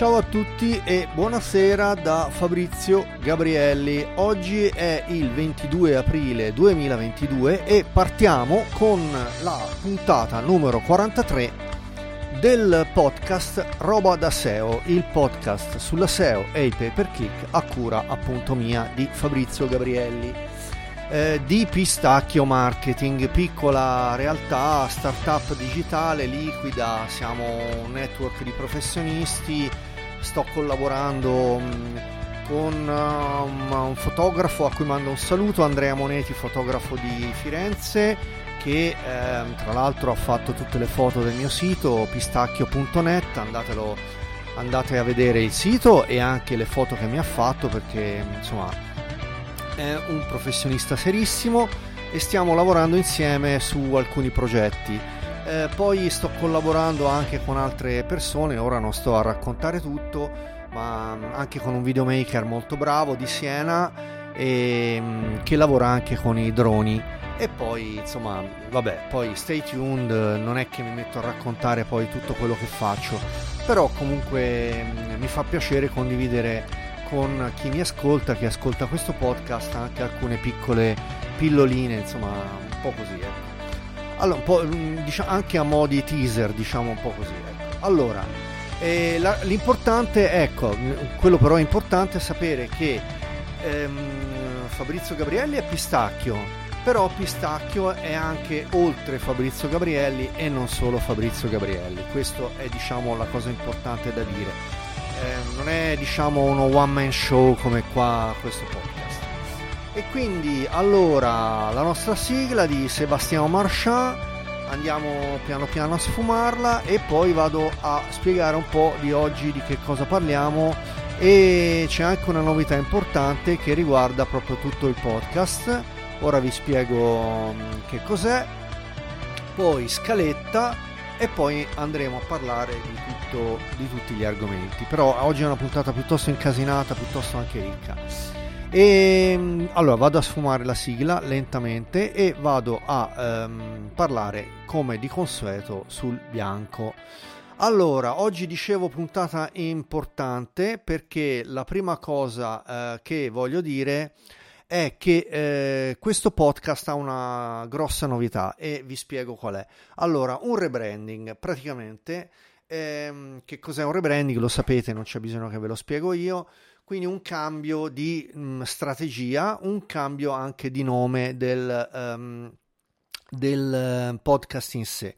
Ciao a tutti e buonasera da Fabrizio Gabrielli. Oggi è il 22 aprile 2022 e partiamo con la puntata numero 43 del podcast Roba da SEO, il podcast sulla SEO e il pay per click a cura appunto mia di Fabrizio Gabrielli. Eh, di Pistacchio Marketing, piccola realtà, startup digitale, liquida, siamo un network di professionisti, sto collaborando mm, con um, un fotografo a cui mando un saluto, Andrea Moneti, fotografo di Firenze, che ehm, tra l'altro ha fatto tutte le foto del mio sito pistacchio.net, andatelo, andate a vedere il sito e anche le foto che mi ha fatto perché insomma è un professionista serissimo e stiamo lavorando insieme su alcuni progetti. Eh, poi sto collaborando anche con altre persone, ora non sto a raccontare tutto, ma anche con un videomaker molto bravo di Siena e, mm, che lavora anche con i droni. E poi insomma vabbè poi stay tuned non è che mi metto a raccontare poi tutto quello che faccio però comunque mm, mi fa piacere condividere con chi mi ascolta chi ascolta questo podcast anche alcune piccole pilloline insomma un po' così ecco allora un po' diciamo, anche a mo' di teaser diciamo un po' così ecco. Allora eh, la, l'importante ecco quello però importante è sapere che ehm, Fabrizio Gabrielli è pistacchio però Pistacchio è anche oltre Fabrizio Gabrielli e non solo Fabrizio Gabrielli. Questo è diciamo la cosa importante da dire. Eh, non è diciamo uno one man show come qua questo podcast e quindi allora la nostra sigla di Sebastiano Marchand andiamo piano piano a sfumarla e poi vado a spiegare un po' di oggi di che cosa parliamo e c'è anche una novità importante che riguarda proprio tutto il podcast ora vi spiego mm, che cos'è, poi scaletta e poi andremo a parlare di, tutto, di tutti gli argomenti. Però oggi è una puntata piuttosto incasinata, piuttosto anche ricca. E mm, allora vado a sfumare la sigla lentamente e vado a um, parlare come di consueto sul bianco. Allora, oggi dicevo puntata importante perché la prima cosa uh, che voglio dire è che eh, questo podcast ha una grossa novità e vi spiego qual è. Allora, un rebranding, praticamente, ehm, che cos'è un rebranding? Lo sapete, non c'è bisogno che ve lo spiego io. Quindi un cambio di mh, mm, strategia, un cambio anche di nome del, um, del eh, podcast in sé.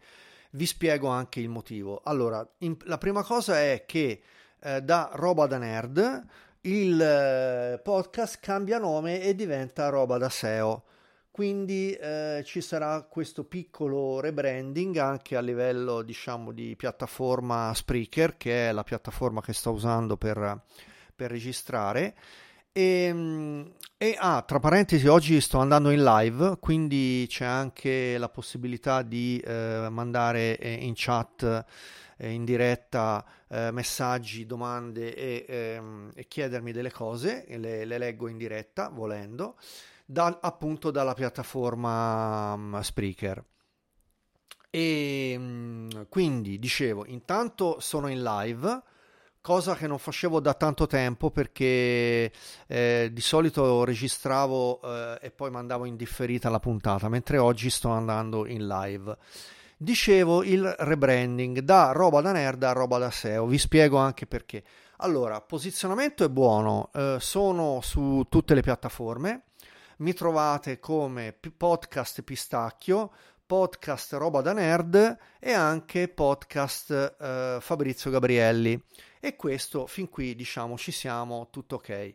Vi spiego anche il motivo. Allora, in, la prima cosa è che eh, da roba da nerd il eh, podcast cambia nome e diventa roba da SEO. Quindi eh, ci sarà questo piccolo rebranding anche a livello diciamo di piattaforma Spreaker, che è la piattaforma che sto usando per, per registrare. E, ehm, e ah, tra parentesi, oggi sto andando in live, quindi c'è anche la possibilità di eh, mandare eh, in chat eh, in diretta eh, messaggi, domande e, ehm, e, chiedermi delle cose, le, le, leggo in diretta volendo, da, appunto dalla piattaforma um, Spreaker. E um, quindi dicevo, intanto sono in live cosa che non facevo da tanto tempo perché eh, di solito registravo eh, e poi mandavo in differita la puntata, mentre oggi sto andando in live. Dicevo il rebranding da roba da nerd a roba da SEO, vi spiego anche perché. Allora, posizionamento è buono, eh, sono su tutte le piattaforme, mi trovate come podcast Pistacchio, podcast Roba da Nerd e anche podcast eh, Fabrizio Gabrielli. E questo fin qui diciamo ci siamo, tutto ok.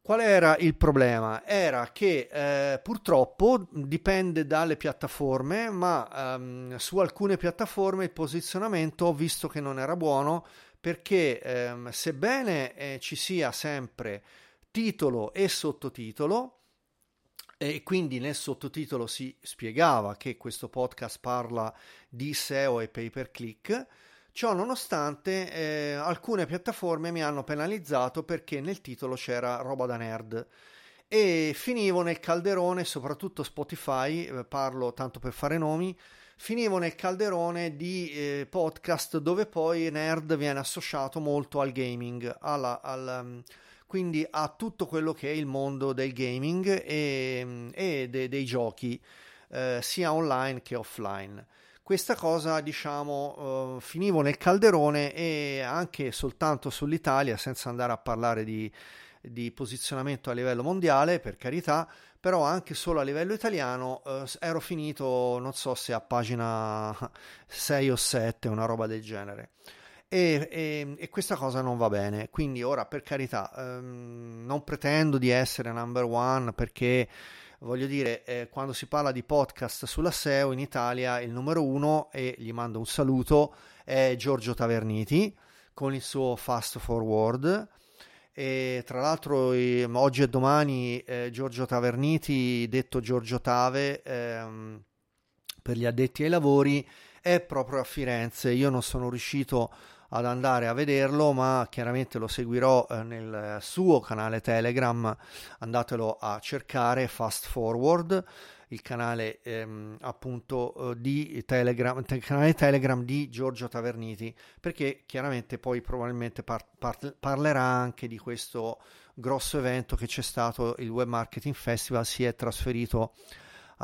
Qual era il problema? Era che eh, purtroppo dipende dalle piattaforme, ma ehm, su alcune piattaforme il posizionamento ho visto che non era buono perché ehm, sebbene eh, ci sia sempre titolo e sottotitolo, e quindi nel sottotitolo si spiegava che questo podcast parla di SEO e pay per click, Ciò nonostante, eh, alcune piattaforme mi hanno penalizzato perché nel titolo c'era roba da nerd. E finivo nel calderone, soprattutto Spotify, eh, parlo tanto per fare nomi, finivo nel calderone di eh, podcast dove poi nerd viene associato molto al gaming, alla, al, um, quindi a tutto quello che è il mondo del gaming e, e de, dei giochi, eh, sia online che offline questa cosa diciamo uh, finivo nel calderone e anche soltanto sull'Italia senza andare a parlare di, di posizionamento a livello mondiale per carità però anche solo a livello italiano uh, ero finito non so se a pagina 6 o 7 una roba del genere e, e, e, questa cosa non va bene. Quindi ora, per carità, ehm, non pretendo di essere number one perché voglio dire, eh, quando si parla di podcast sulla SEO in Italia, il numero uno, e gli mando un saluto, è Giorgio Taverniti con il suo Fast Forward. E tra l'altro oggi e domani eh, Giorgio Taverniti, detto Giorgio Tave, ehm, per gli addetti ai lavori, è proprio a Firenze. Io non sono riuscito ad andare a vederlo, ma chiaramente lo seguirò eh, nel suo canale Telegram, andatelo a cercare Fast Forward, il canale ehm, appunto eh, di Telegram, te- canale Telegram di Giorgio Taverniti, perché chiaramente poi probabilmente par- par- parlerà anche di questo grosso evento che c'è stato, il Web Marketing Festival, si è trasferito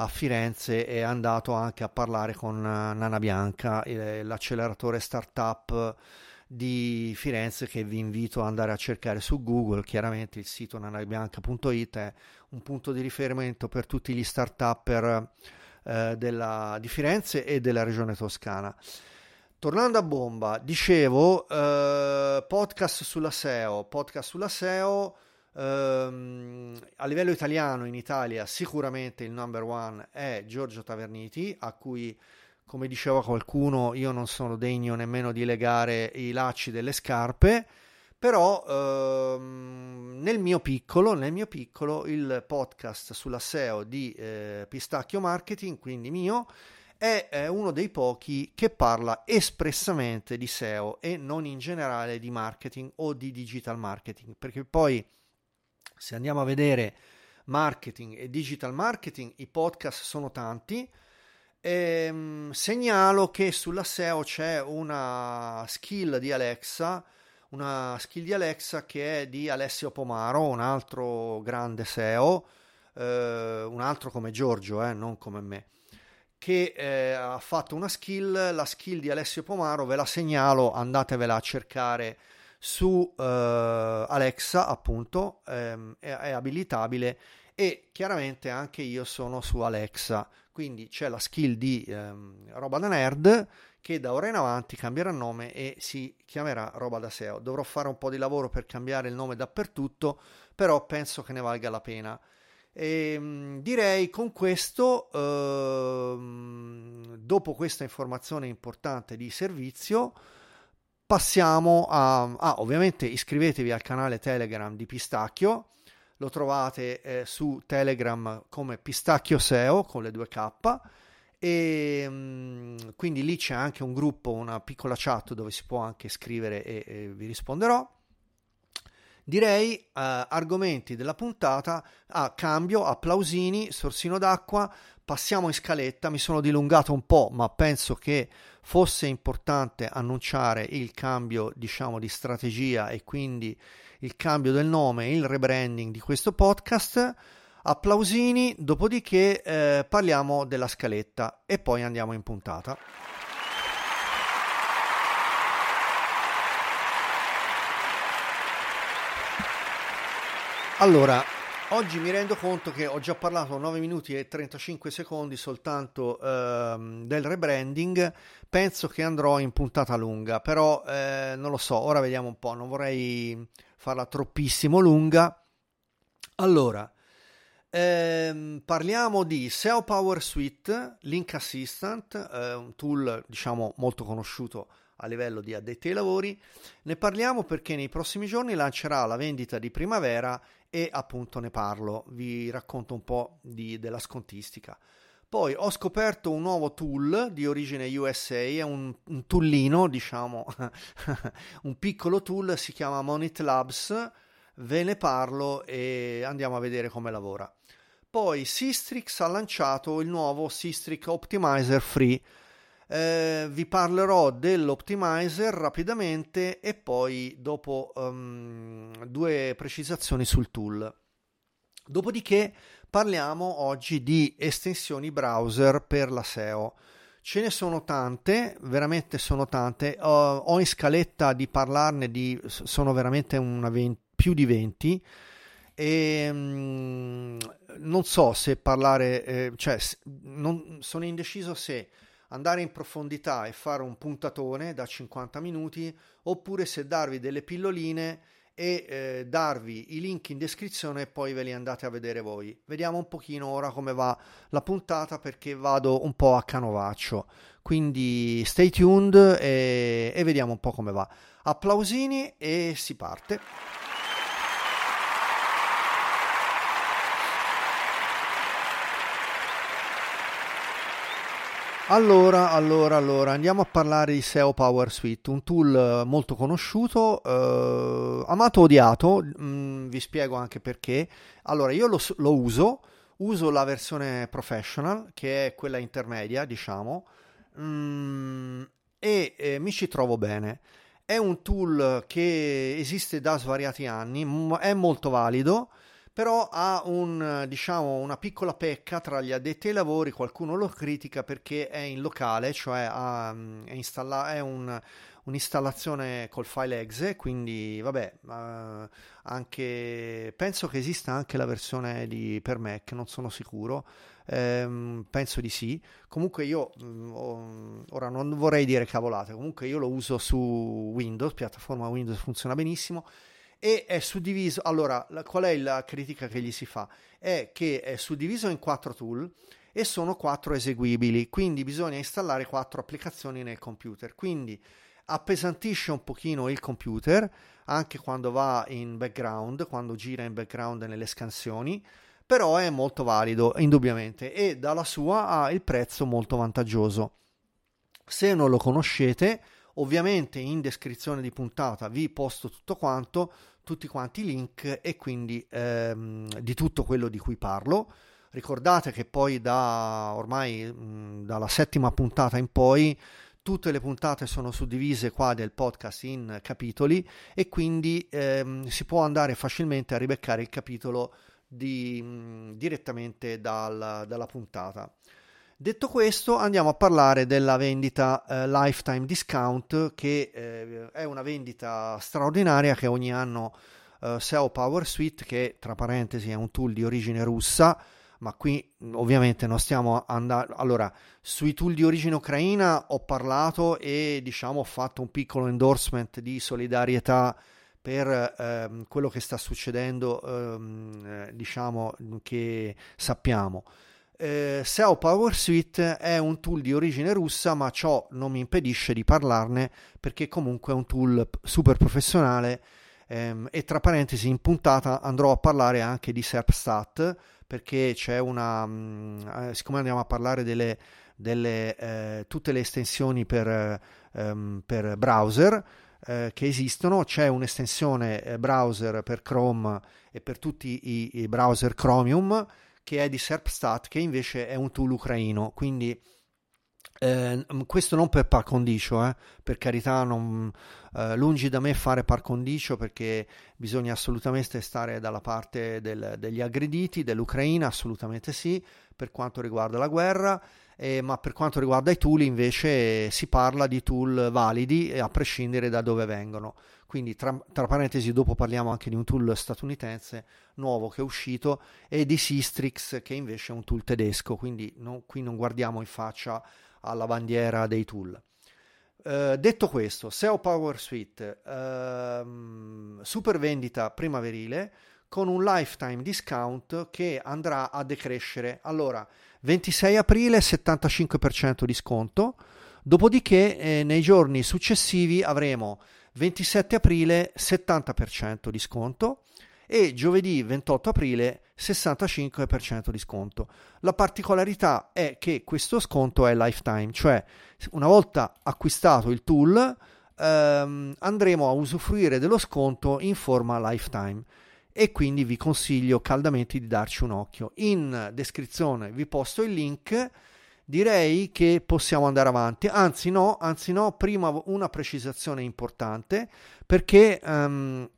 Firenze e è andato anche a parlare con eh, Nana Bianca, l'acceleratore startup di Firenze che vi invito ad andare a cercare su Google. Chiaramente il sito nanabianca.it è un punto di riferimento per tutti gli startupper eh, della, di Firenze e della regione toscana. Tornando a bomba, dicevo eh, podcast sulla SEO, podcast sulla SEO Um, a livello italiano, in Italia, sicuramente il number one è Giorgio Taverniti, a cui, come diceva qualcuno, io non sono degno nemmeno di legare i lacci delle scarpe. Però um, nel mio piccolo, nel mio piccolo, il podcast sulla SEO di eh, Pistacchio Marketing, quindi mio, è, è uno dei pochi che parla espressamente di SEO e non in generale di marketing o di digital marketing, perché poi se andiamo a vedere marketing e digital marketing, i podcast sono tanti. Ehm, segnalo che sulla SEO c'è una skill di Alexa, una skill di Alexa che è di Alessio Pomaro, un altro grande SEO, eh, un altro come Giorgio, eh, non come me, che eh, ha fatto una skill, la skill di Alessio Pomaro, ve la segnalo, andatevela a cercare su uh, Alexa appunto ehm, è, è, abilitabile e chiaramente anche io sono su Alexa. Quindi c'è la skill di ehm, roba da nerd che da ora in avanti cambierà nome e si chiamerà roba da SEO dovrò fare un po' di lavoro per cambiare il nome dappertutto però penso che ne valga la pena. E, ehm, direi con questo ehm, dopo questa informazione importante di servizio passiamo a... Ah, ovviamente iscrivetevi al canale Telegram di Pistacchio, lo trovate eh, su Telegram come Pistacchio SEO con le due K. E mh, mm, quindi lì c'è anche un gruppo, una piccola chat dove si può anche scrivere e, e vi risponderò. Direi eh, argomenti della puntata. A ah, cambio, applausini, sorsino d'acqua, passiamo in scaletta, mi sono dilungato un po', ma penso che fosse importante annunciare il cambio, diciamo, di strategia e quindi il cambio del nome, il rebranding di questo podcast. Applausini, dopodiché eh, parliamo della scaletta e poi andiamo in puntata. Allora, Oggi mi rendo conto che ho già parlato 9 minuti e 35 secondi soltanto ehm, del rebranding, penso che andrò in puntata lunga, però eh, non lo so, ora vediamo un po', non vorrei farla troppissimo lunga. Allora, ehm, parliamo di SEO Power Suite, Link Assistant, eh, un tool diciamo molto conosciuto a livello di addetti ai lavori. Ne parliamo perché nei prossimi giorni lancerà la vendita di primavera e appunto ne parlo, vi racconto un po' di, della scontistica. Poi ho scoperto un nuovo tool di origine USA, è un, un toolino, diciamo, un piccolo tool, si chiama Monit Labs, ve ne parlo e andiamo a vedere come lavora. Poi Systrix ha lanciato il nuovo Systrix Optimizer Free, Eh, vi parlerò dell'optimizer rapidamente e poi dopo um, due precisazioni sul tool. Dopodiché parliamo oggi di estensioni browser per la SEO. Ce ne sono tante, veramente sono tante. Uh, ho in scaletta di parlarne di sono veramente 20, più di 20 e um, non so se parlare, eh, cioè non, sono indeciso se andare in profondità e fare un puntatone da 50 minuti oppure se darvi delle pilloline e eh, darvi i link in descrizione e poi ve li andate a vedere voi. Vediamo un pochino ora come va la puntata perché vado un po' a canovaccio. Quindi stay tuned e, e vediamo un po' come va. Applausini e si parte. Allora, allora, allora, andiamo a parlare di SEO Power Suite, un tool eh, molto conosciuto, eh, amato odiato, mh, mm, vi spiego anche perché. Allora, io lo, lo, uso, uso la versione professional, che è quella intermedia, diciamo, mh, mm, e eh, mi ci trovo bene. È un tool che esiste da svariati anni, è molto valido, però ha un, diciamo, una piccola pecca tra gli addetti ai lavori, qualcuno lo critica perché è in locale, cioè ha, è, installa- è un, un'installazione col file exe, quindi vabbè, uh, anche, penso che esista anche la versione di, per Mac, non sono sicuro. Um, penso di sì. Comunque io um, ora non vorrei dire cavolate, comunque io lo uso su Windows, piattaforma Windows funziona benissimo e è suddiviso. Allora, la, qual è la critica che gli si fa? È che è suddiviso in quattro tool e sono quattro eseguibili, quindi bisogna installare quattro applicazioni nel computer. Quindi appesantisce un pochino il computer anche quando va in background, quando gira in background nelle scansioni, però è molto valido indubbiamente e dalla sua ha il prezzo molto vantaggioso. Se non lo conoscete, ovviamente in descrizione di puntata vi posto tutto quanto, tutti quanti i link e quindi ehm, di tutto quello di cui parlo. Ricordate che poi da ormai mh, dalla settima puntata in poi tutte le puntate sono suddivise qua del podcast in capitoli e quindi ehm, si può andare facilmente a ribeccare il capitolo di, mh, direttamente dal, dalla puntata. Detto questo, andiamo a parlare della vendita eh, Lifetime Discount, che eh, è una vendita straordinaria che ogni anno eh, SEO Power Suite, che tra parentesi è un tool di origine russa, ma qui ovviamente non stiamo andando. Allora, sui tool di origine ucraina ho parlato e diciamo ho fatto un piccolo endorsement di solidarietà per ehm, quello che sta succedendo, ehm, eh, diciamo che sappiamo. Eh, SEO Power Suite è un tool di origine russa, ma ciò non mi impedisce di parlarne perché comunque è un tool super professionale ehm, e tra parentesi in puntata andrò a parlare anche di SERPstat perché c'è una, mh, mm, eh, siccome andiamo a parlare delle, delle eh, tutte le estensioni per, ehm, per browser eh, che esistono, c'è un'estensione eh, browser per Chrome e per tutti i browser Chromium che è di Serpstat, che invece è un tool ucraino, quindi eh, questo non per par condicio, eh, per carità, non, eh, lungi da me fare par condicio perché bisogna assolutamente stare dalla parte del, degli aggrediti, dell'Ucraina, assolutamente sì, per quanto riguarda la guerra, ma per quanto riguarda i tool invece si parla di tool validi a prescindere da dove vengono. Quindi tra, tra, parentesi dopo parliamo anche di un tool statunitense nuovo che è uscito e di Sistrix che invece è un tool tedesco, quindi no, qui non guardiamo in faccia alla bandiera dei tool. Uh, detto questo, SEO Power Suite, uh, super vendita primaverile con un lifetime discount che andrà a decrescere. Allora, 26 aprile 75% di sconto, dopodiché eh, nei giorni successivi avremo 27 aprile 70% di sconto e giovedì 28 aprile 65% di sconto. La particolarità è che questo sconto è lifetime, cioè una volta acquistato il tool ehm, andremo a usufruire dello sconto in forma lifetime e quindi vi consiglio caldamente di darci un occhio. In descrizione vi posto il link direi che possiamo andare avanti. Anzi no, anzi no, prima una precisazione importante perché um,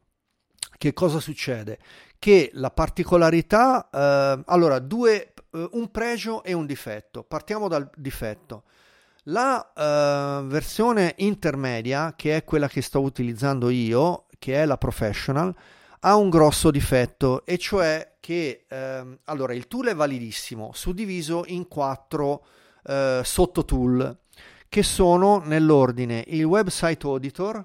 che cosa succede? Che la particolarità, uh, allora, due, uh, un pregio e un difetto. Partiamo dal difetto. La uh, versione intermedia, che è quella che sto utilizzando io, che è la professional, ha un grosso difetto, e cioè che ehm, allora il tool è validissimo, suddiviso in quattro eh, sottotool, che sono nell'ordine il website auditor,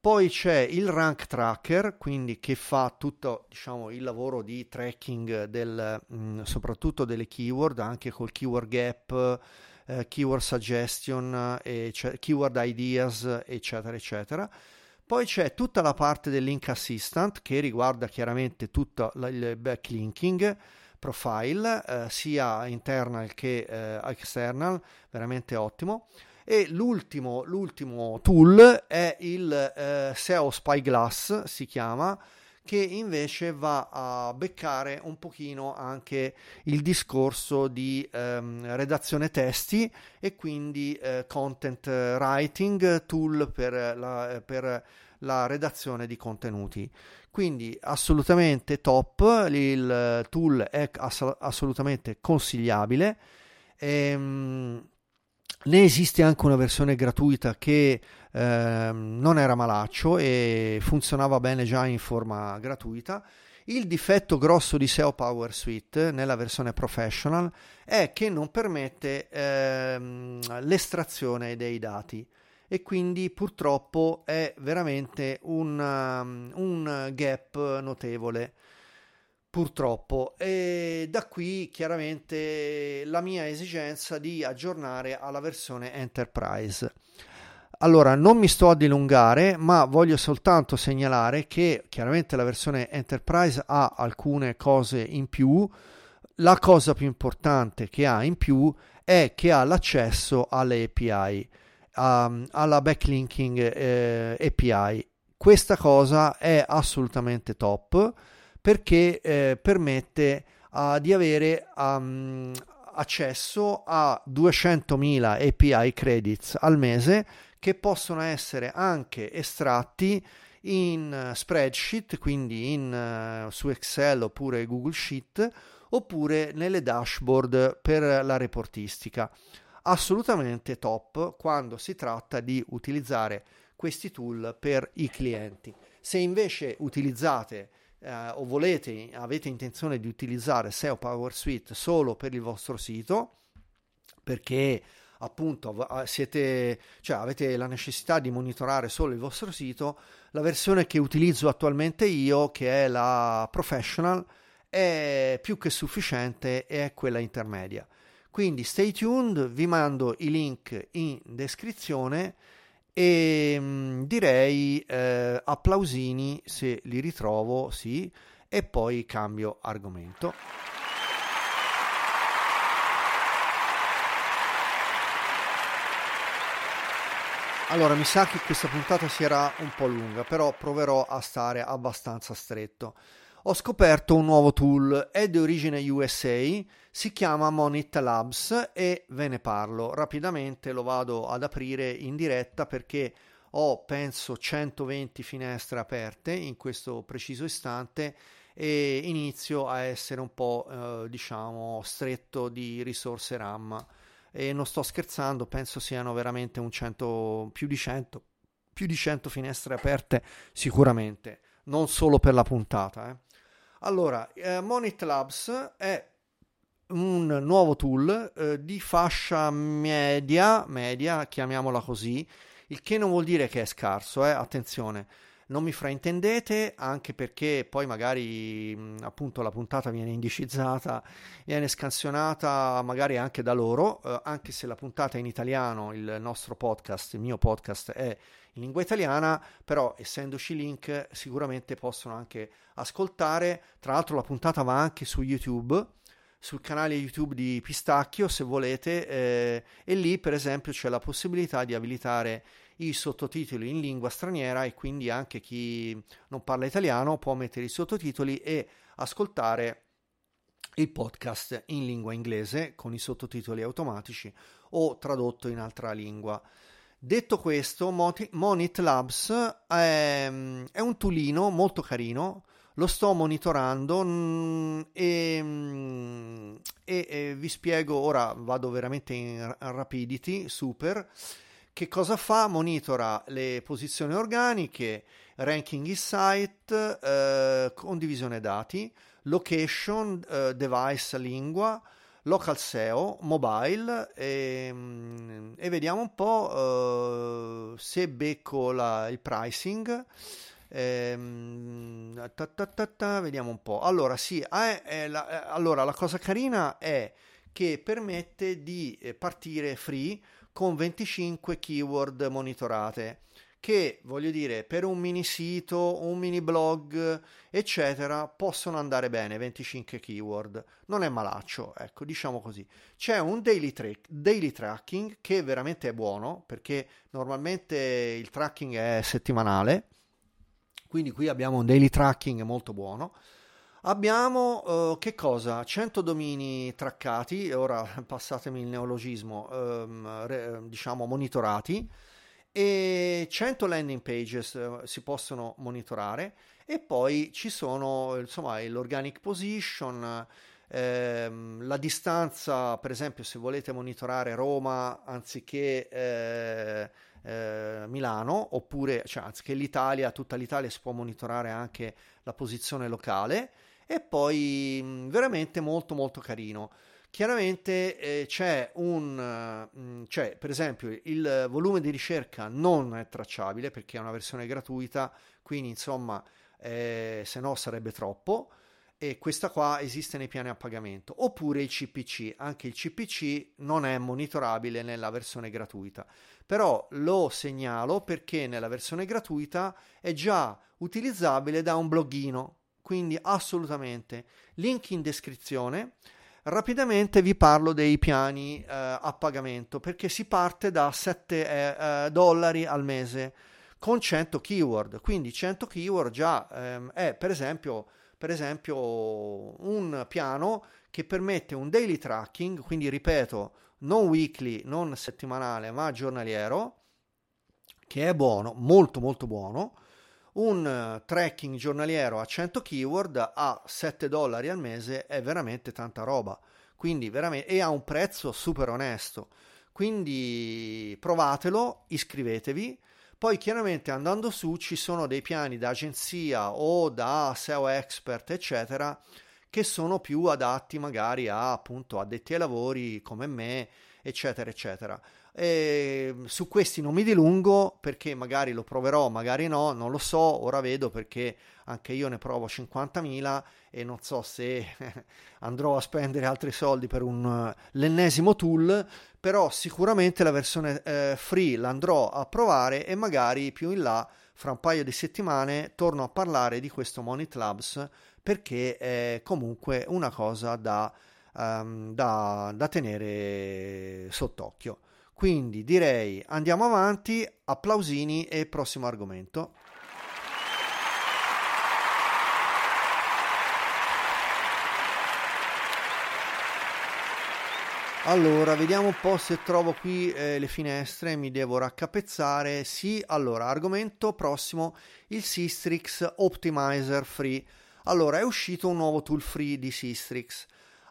poi c'è il rank tracker, quindi che fa tutto diciamo, il lavoro di tracking del, mh, mm, soprattutto delle keyword, anche col keyword gap, eh, keyword suggestion, eh, keyword ideas, eccetera, eccetera. Poi c'è tutta la parte del link assistant che riguarda chiaramente tutto il backlinking profile, eh, sia internal che eh, external, veramente ottimo. E l'ultimo, l'ultimo tool è il eh, SEO Spyglass, si chiama, che invece va a beccare un pochino anche il discorso di ehm, redazione testi e quindi eh, content writing tool per la, per la redazione di contenuti. Quindi assolutamente top, il tool è ass- assolutamente consigliabile. Ehm, ne esiste anche una versione gratuita che eh, non era malaccio e funzionava bene già in forma gratuita. Il difetto grosso di SEO Power Suite nella versione professional è che non permette ehm, l'estrazione dei dati e quindi purtroppo è veramente un, un gap notevole. Purtroppo. E da qui chiaramente la mia esigenza di aggiornare alla versione enterprise allora non mi sto a dilungare ma voglio soltanto segnalare che chiaramente la versione enterprise ha alcune cose in più. La cosa più importante che ha in più è che ha l'accesso alle API um, alla backlinking eh, API questa cosa è assolutamente top perché eh, permette uh, di avere um, accesso a 200.000 API credits al mese che possono essere anche estratti in spreadsheet, quindi in, uh, su Excel oppure Google Sheet, oppure nelle dashboard per la reportistica. Assolutamente top quando si tratta di utilizzare questi tool per i clienti. Se invece utilizzate eh, o volete, avete intenzione di utilizzare SEO Power Suite solo per il vostro sito, perché appunto siete, cioè avete la necessità di monitorare solo il vostro sito, la versione che utilizzo attualmente io, che è la Professional, è più che sufficiente e è quella intermedia. Quindi stay tuned, vi mando i link in descrizione e mh, mm, direi eh, applausini se li ritrovo, sì, e poi cambio argomento. Allora, mi sa che questa puntata si era un po' lunga, però proverò a stare abbastanza stretto. Ho scoperto un nuovo tool, è di origine USA, si chiama Monit Labs e ve ne parlo rapidamente, lo vado ad aprire in diretta perché ho penso 120 finestre aperte in questo preciso istante e inizio a essere un po' eh, diciamo stretto di risorse RAM e non sto scherzando, penso siano veramente un 100 più di 100 più di 100 finestre aperte sicuramente, non solo per la puntata, eh. Allora, eh, Monit Labs è un nuovo tool eh, di fascia media, media, chiamiamola così, il che non vuol dire che è scarso, eh? attenzione, non mi fraintendete, anche perché poi magari appunto la puntata viene indicizzata, viene scansionata magari anche da loro, eh, anche se la puntata è in italiano, il nostro podcast, il mio podcast è in lingua italiana, però essendoci link sicuramente possono anche ascoltare, tra l'altro la puntata va anche su YouTube sul canale YouTube di Pistacchio se volete eh, e lì per esempio c'è la possibilità di abilitare i sottotitoli in lingua straniera e quindi anche chi non parla italiano può mettere i sottotitoli e ascoltare il podcast in lingua inglese con i sottotitoli automatici o tradotto in altra lingua. Detto questo, Monit Labs è, è un toolino molto carino, lo sto monitorando mm, e, mm, e, e, vi spiego, ora vado veramente in rapidity, super. Che cosa fa? Monitora le posizioni organiche, ranking is site, eh, condivisione dati, location, eh, device, lingua, local SEO, mobile e, mm, e vediamo un po' uh, se becco la, il pricing. Ehm, ta ta ta vediamo un po'. Allora, sì, è, è la, è, allora, la cosa carina è che permette di eh, partire free con 25 keyword monitorate che voglio dire per un mini sito, un mini blog, eccetera, possono andare bene 25 keyword. Non è malaccio, ecco, diciamo così. C'è un daily, tra- daily tracking che veramente è buono perché normalmente il tracking è settimanale. Quindi qui abbiamo un daily tracking molto buono. Abbiamo uh, che cosa? 100 domini traccati, ora passatemi il neologismo, um, re, diciamo monitorati e 100 landing pages eh, si possono monitorare e poi ci sono insomma l'organic position ehm, la distanza per esempio se volete monitorare Roma anziché eh, eh, Milano oppure cioè, anziché l'Italia tutta l'Italia si può monitorare anche la posizione locale e poi mh, veramente molto molto carino Chiaramente eh, c'è un, mm, cioè, per esempio, il volume di ricerca non è tracciabile perché è una versione gratuita, quindi insomma, eh, se no sarebbe troppo. E questa qua esiste nei piani a pagamento. Oppure il CPC, anche il CPC non è monitorabile nella versione gratuita. Però lo segnalo perché nella versione gratuita è già utilizzabile da un bloggino. Quindi assolutamente. Link in descrizione. Rapidamente vi parlo dei piani eh, a pagamento perché si parte da 7 eh, eh, dollari al mese con 100 keyword. Quindi 100 keyword già ehm, è per esempio, per esempio un piano che permette un daily tracking, quindi ripeto, non weekly, non settimanale, ma giornaliero, che è buono, molto molto buono un eh, tracking giornaliero a 100 keyword a 7 dollari al mese è veramente tanta roba. Quindi veramente, e ha un prezzo super onesto. Quindi provatelo, iscrivetevi. Poi chiaramente andando su ci sono dei piani da agenzia o da SEO expert, eccetera, che sono più adatti magari a appunto addetti ai lavori come me, eccetera, eccetera. E su questi non mi dilungo perché magari lo proverò, magari no, non lo so, ora vedo perché anche io ne provo 50.000 e non so se andrò a spendere altri soldi per un, l'ennesimo tool, però sicuramente la versione eh, free l'andrò a provare e magari più in là, fra un paio di settimane, torno a parlare di questo Monit Labs perché è comunque una cosa da, um, da, da tenere sott'occhio. Quindi direi andiamo avanti, applausini e prossimo argomento. Allora, vediamo un po' se trovo qui eh, le finestre, mi devo raccapezzare. Sì, allora, argomento prossimo, il Sistrix Optimizer Free. Allora, è uscito un nuovo tool free di Sistrix.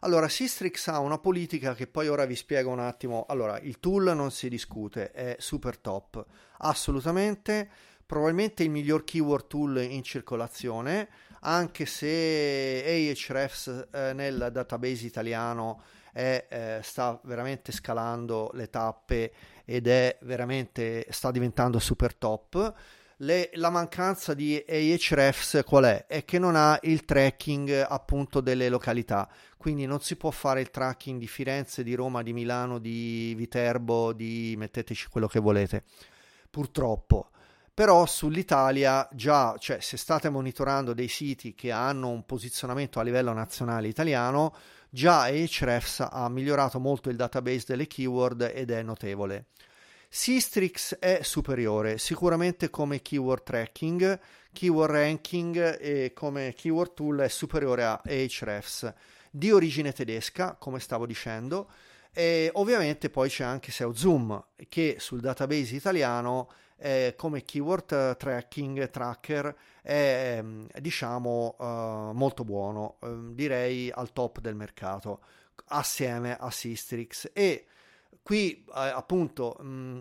Allora, Sistrix ha una politica che poi ora vi spiego un attimo. Allora, il tool non si discute, è super top, assolutamente. Probabilmente il miglior keyword tool in circolazione, anche se Ahrefs eh, nel database italiano è, eh, sta veramente scalando le tappe ed è veramente sta diventando super top le, la mancanza di Ahrefs qual è? È che non ha il tracking appunto delle località, quindi non si può fare il tracking di Firenze, di Roma, di Milano, di Viterbo, di metteteci quello che volete. Purtroppo. Però sull'Italia già, cioè se state monitorando dei siti che hanno un posizionamento a livello nazionale italiano, già Ahrefs ha migliorato molto il database delle keyword ed è notevole. Sistrix è superiore sicuramente come keyword tracking, keyword ranking e come keyword tool è superiore a Ahrefs. di origine tedesca, come stavo dicendo, e ovviamente poi c'è anche SEO Zoom, che sul database italiano eh, come keyword tracking tracker è ehm, diciamo uh, molto buono, uh, direi al top del mercato assieme a Sistrix e qui eh, appunto mh, mm,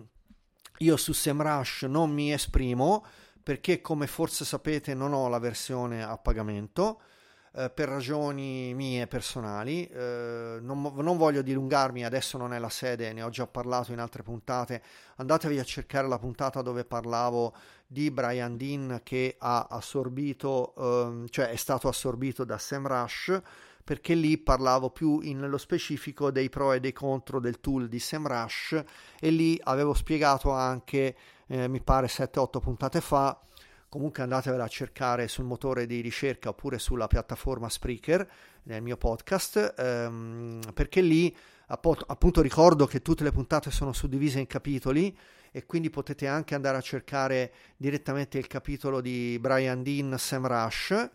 io su SEMrush non mi esprimo perché come forse sapete non ho la versione a pagamento eh, per ragioni mie personali. Eh, non, non, voglio dilungarmi, adesso non è la sede, ne ho già parlato in altre puntate. Andatevi a cercare la puntata dove parlavo di Brian Dean che ha assorbito, ehm, cioè è stato assorbito da SEMrush perché lì parlavo più nello specifico dei pro e dei contro del tool di SEMrush e lì avevo spiegato anche, eh, mi pare 7-8 puntate fa, comunque andatevela a cercare sul motore di ricerca oppure sulla piattaforma Spreaker nel mio podcast ehm, perché lì appunto ricordo che tutte le puntate sono suddivise in capitoli e quindi potete anche andare a cercare direttamente il capitolo di Brian Dean Sam Rush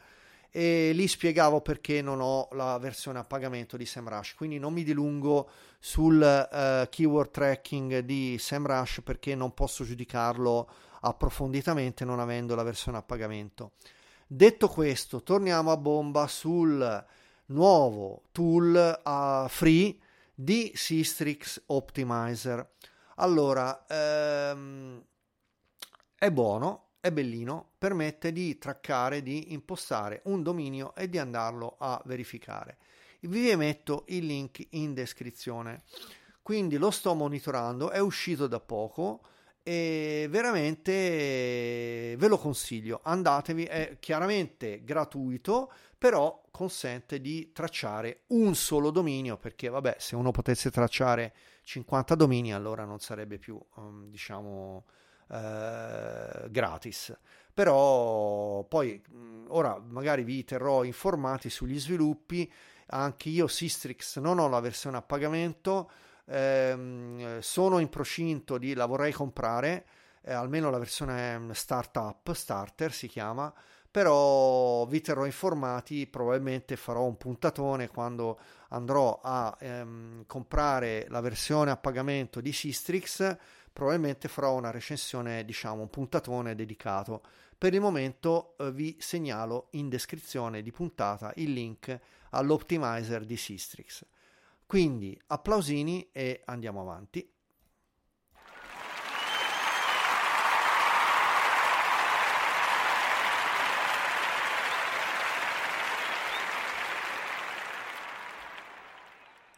e lì spiegavo perché non ho la versione a pagamento di SEMrush, quindi non mi dilungo sul uh, keyword tracking di SEMrush perché non posso giudicarlo approfonditamente non avendo la versione a pagamento. Detto questo, torniamo a bomba sul nuovo tool uh, free di Sistrix Optimizer. Allora, ehm, è buono, è bellino, permette di traccare, di impostare un dominio e di andarlo a verificare. Vi metto il link in descrizione. Quindi lo sto monitorando, è uscito da poco e veramente ve lo consiglio. Andatevi, è chiaramente gratuito, però consente di tracciare un solo dominio perché vabbè, se uno potesse tracciare 50 domini allora non sarebbe più um, diciamo eh, gratis. Però poi ora magari vi terrò informati sugli sviluppi. Anche io Sistrix non ho la versione a pagamento, ehm, sono in procinto di la vorrei comprare, eh, almeno la versione startup, starter si chiama, però vi terrò informati, probabilmente farò un puntatone quando andrò a ehm, comprare la versione a pagamento di Sistrix probabilmente farò una recensione, diciamo, un puntatone dedicato. Per il momento eh, vi segnalo in descrizione di puntata il link all'optimizer di Sistrix. Quindi applausini e andiamo avanti.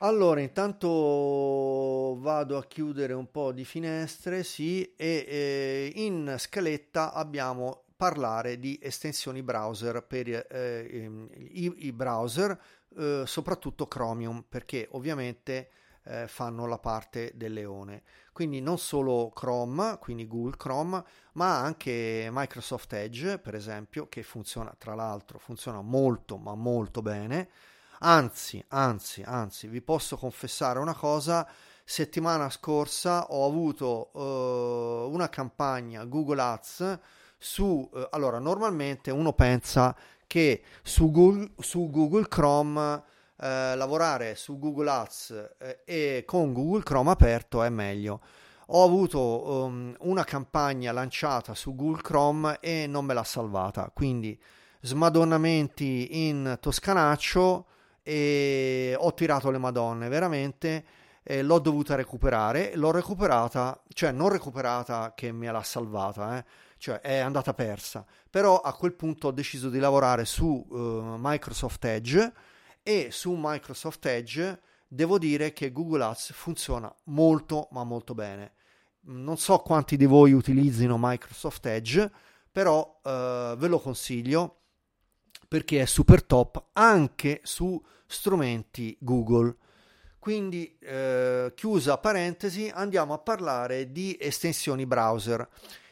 Allora, intanto vado a chiudere un po' di finestre, sì, e eh, in scaletta abbiamo parlare di estensioni browser per eh, i, i, browser, eh, soprattutto Chromium, perché ovviamente eh, fanno la parte del leone. Quindi non solo Chrome, quindi Google Chrome, ma anche Microsoft Edge, per esempio, che funziona, tra l'altro, funziona molto, ma molto bene Anzi, anzi, anzi, vi posso confessare una cosa. Settimana scorsa ho avuto uh, una campagna Google Ads su... Uh, allora, normalmente uno pensa che su Google, su Google Chrome eh, lavorare su Google Ads e con Google Chrome aperto è meglio. Ho avuto um, una campagna lanciata su Google Chrome e non me l'ha salvata, quindi smadonnamenti in toscanaccio e ho tirato le madonne veramente eh, l'ho dovuta recuperare. L'ho recuperata cioè non recuperata che me l'ha salvata eh, cioè è andata persa. Però a quel punto ho deciso di lavorare su uh, Microsoft Edge e su Microsoft Edge devo dire che Google Ads funziona molto ma molto bene. Non so quanti di voi utilizzino Microsoft Edge però uh, ve lo consiglio perché è super top anche su strumenti Google. Quindi, eh, chiusa parentesi, andiamo a parlare di estensioni browser.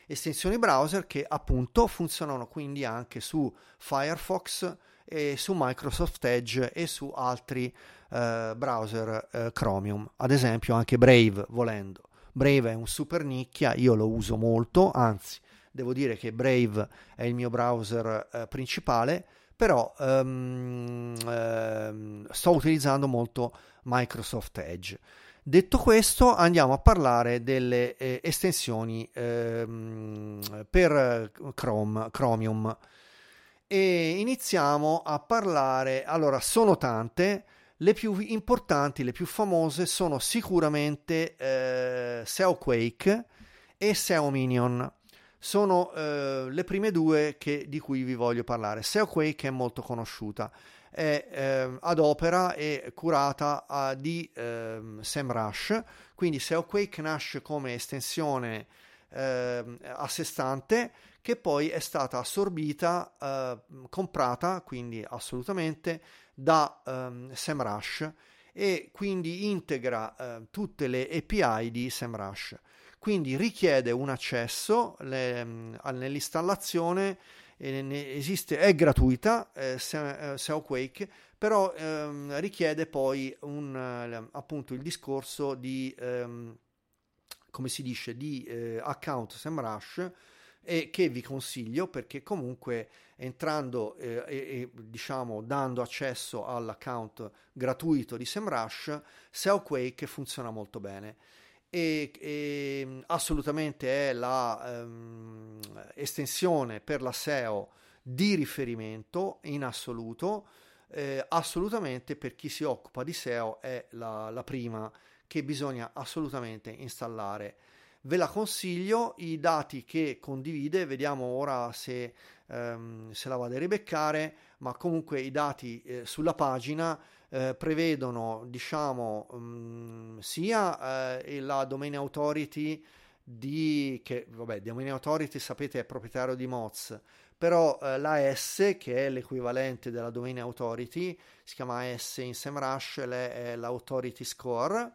Estensioni browser che appunto funzionano quindi anche su Firefox e su Microsoft Edge e su altri eh, browser eh, Chromium, ad esempio anche Brave volendo. Brave è un super nicchia, io lo uso molto, anzi devo dire che Brave è il mio browser eh, principale però um, um, sto utilizzando molto Microsoft Edge. Detto questo, andiamo a parlare delle eh, estensioni ehm, per Chrome, Chromium e iniziamo a parlare. Allora, sono tante, le più importanti, le più famose sono sicuramente eh, SEO Quake e SEO Minion. Sono eh, le prime due che, di cui vi voglio parlare. SEO Quake è molto conosciuta, è eh, ad opera e curata uh, di eh, SEMrush, quindi SEO Quake nasce come estensione eh, a sé stante che poi è stata assorbita, eh, comprata, quindi assolutamente, da ehm, SEMrush e quindi integra tutte le API di SEMrush. Quindi richiede un accesso le, mm, nell'installazione, esiste, è gratuita, eh, SEO Quake, però ehm, richiede poi un, eh, appunto il discorso di, ehm, come si dice, di eh, account SEMrush e che vi consiglio perché comunque entrando eh, e, e, diciamo dando accesso all'account gratuito di SEMrush, SEOQuake funziona molto bene e, e assolutamente è la um, estensione per la SEO di riferimento in assoluto. Eh, assolutamente per chi si occupa di SEO è la, la prima che bisogna assolutamente installare ve la consiglio, i dati che condivide, vediamo ora se, ehm, se la vado a ribeccare, ma comunque i dati eh, sulla pagina eh, prevedono diciamo mh, mm, sia eh, la domain authority di che vabbè domain authority sapete è proprietario di Moz però eh, la S che è l'equivalente della domain authority si chiama S in SEMrush è l'authority score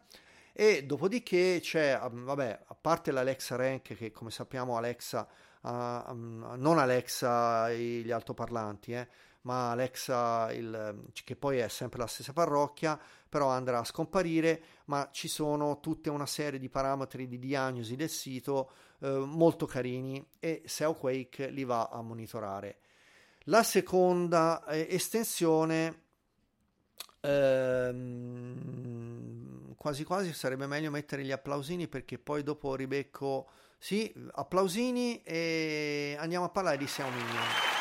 e dopodiché c'è, vabbè, a parte l'Alexa Rank che come sappiamo Alexa, uh, um, non Alexa gli altoparlanti, eh, ma Alexa il, che poi è sempre la stessa parrocchia, però andrà a scomparire, ma ci sono tutta una serie di parametri di diagnosi del sito eh, molto carini e SEOQuake li va a monitorare. La seconda eh, estensione ehm, quasi quasi sarebbe meglio mettere gli applausini perché poi dopo ribecco sì, applausini e andiamo a parlare di Xiaomi.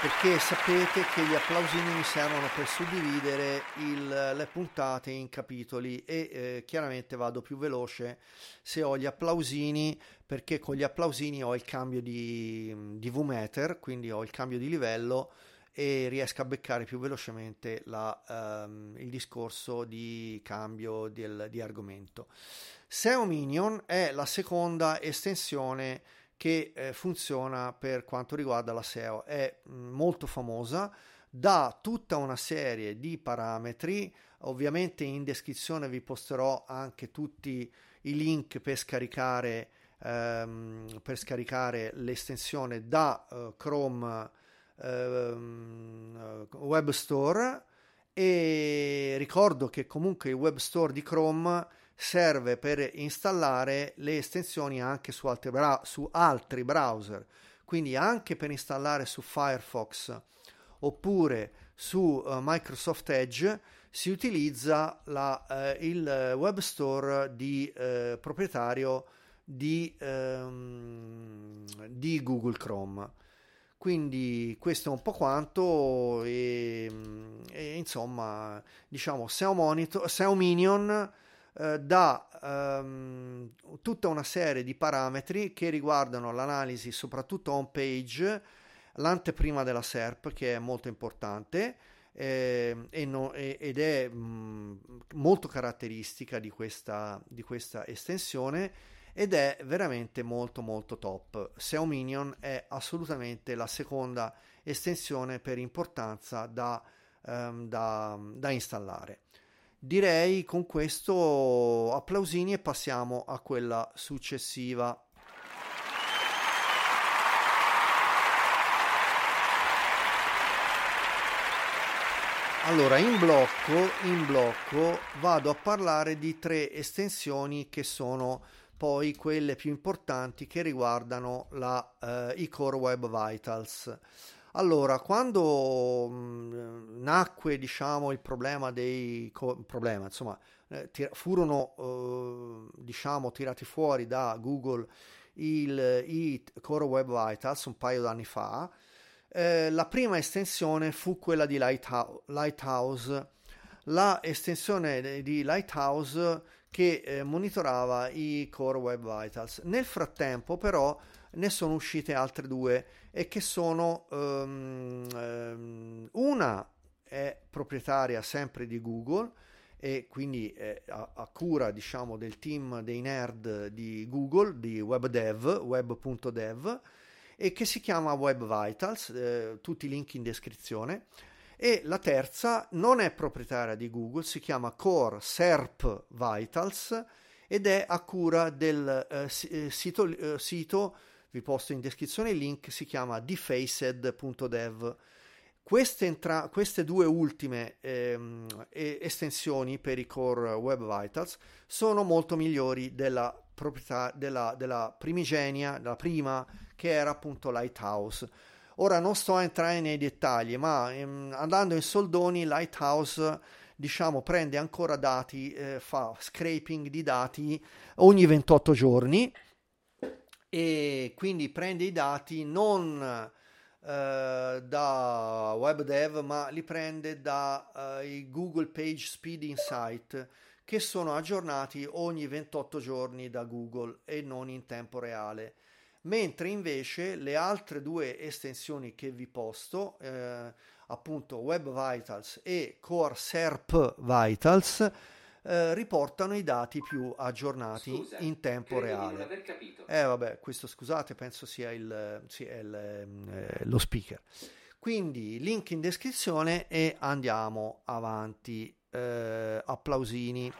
Perché sapete che gli applausini mi servono per suddividere il, le puntate in capitoli e eh, chiaramente vado più veloce se ho gli applausini perché con gli applausini ho il cambio di, di VMeter quindi ho il cambio di livello e riesco a beccare più velocemente la, um, il discorso di cambio del, di argomento. SEO Minion è la seconda estensione che eh, funziona per quanto riguarda la SEO. È mm, molto famosa, dà tutta una serie di parametri, ovviamente in descrizione vi posterò anche tutti i link per scaricare, ehm, per scaricare l'estensione da uh, Chrome ehm, Web Store e ricordo che comunque il web store di Chrome serve per installare le estensioni anche su altri, bra- su altri browser, quindi anche per installare su Firefox oppure su uh, Microsoft Edge si utilizza la, uh, il web store di, uh, proprietario di, um, di, Google Chrome. Quindi questo è un po' quanto e, e insomma diciamo SEO, monitor, SEO Minion eh, da ehm, tutta una serie di parametri che riguardano l'analisi soprattutto home page, l'anteprima della SERP che è molto importante eh, e no, ed è mh, mm, molto caratteristica di questa, di questa estensione ed è veramente molto molto top. SEO Minion è assolutamente la seconda estensione per importanza da, um, da, da installare. Direi con questo applausini e passiamo a quella successiva. Allora, in blocco, in blocco vado a parlare di tre estensioni che sono poi quelle più importanti che riguardano la, eh, i Core Web Vitals. Allora, quando mh, mm, nacque, diciamo, il problema dei co- problema, insomma, eh, tir- furono, eh, diciamo, tirati fuori da Google il, i Core Web Vitals un paio d'anni fa, eh, la prima estensione fu quella di Lighthouse, Lighthouse la estensione di Lighthouse che eh, monitorava i Core Web Vitals. Nel frattempo, però, ne sono uscite altre due e che sono um, um, una è proprietaria sempre di Google e quindi a, a, cura diciamo del team dei nerd di Google di WebDev, web.dev e che si chiama Web Vitals, eh, tutti i link in descrizione. E la terza non è proprietaria di Google, si chiama Core SERP Vitals ed è a cura del eh, eh sito, eh, sito vi posto in descrizione il link, si chiama defaced.dev. Queste, entra- queste due ultime ehm, estensioni per i Core Web Vitals sono molto migliori della proprietà della, della primigenia, della prima che era appunto Lighthouse. Ora non sto a entrare nei dettagli, ma ehm, andando in soldoni, Lighthouse diciamo prende ancora dati, eh, fa scraping di dati ogni 28 giorni e quindi prende i dati non eh, da WebDev ma li prende da eh, Google Page Speed Insight che sono aggiornati ogni 28 giorni da Google e non in tempo reale. Mentre invece le altre due estensioni che vi posto eh, appunto Web Vitals e Core SERP Vitals eh, riportano i dati più aggiornati Scusa, in tempo reale. Eh vabbè, questo scusate, penso sia il, sia il, eh, lo speaker. Quindi link in descrizione e andiamo avanti. Eh, applausini.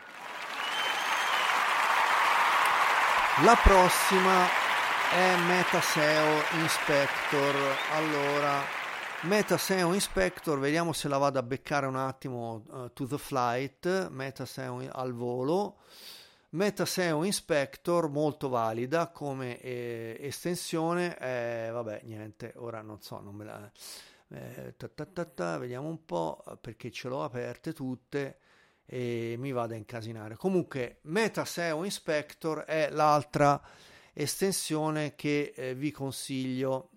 La prossima è Metaseo Inspector. Allora, Metaseo Inspector, vediamo se la vado a beccare un attimo uh, to the flight, Metaseo al volo. Metaseo Inspector molto valida come eh, estensione, eh, vabbè niente, ora non so, non me la... Eh, ta ta ta vediamo un po' perché ce l'ho aperte tutte e mi vado a incasinare. Comunque Metaseo Inspector è l'altra estensione che eh, vi consiglio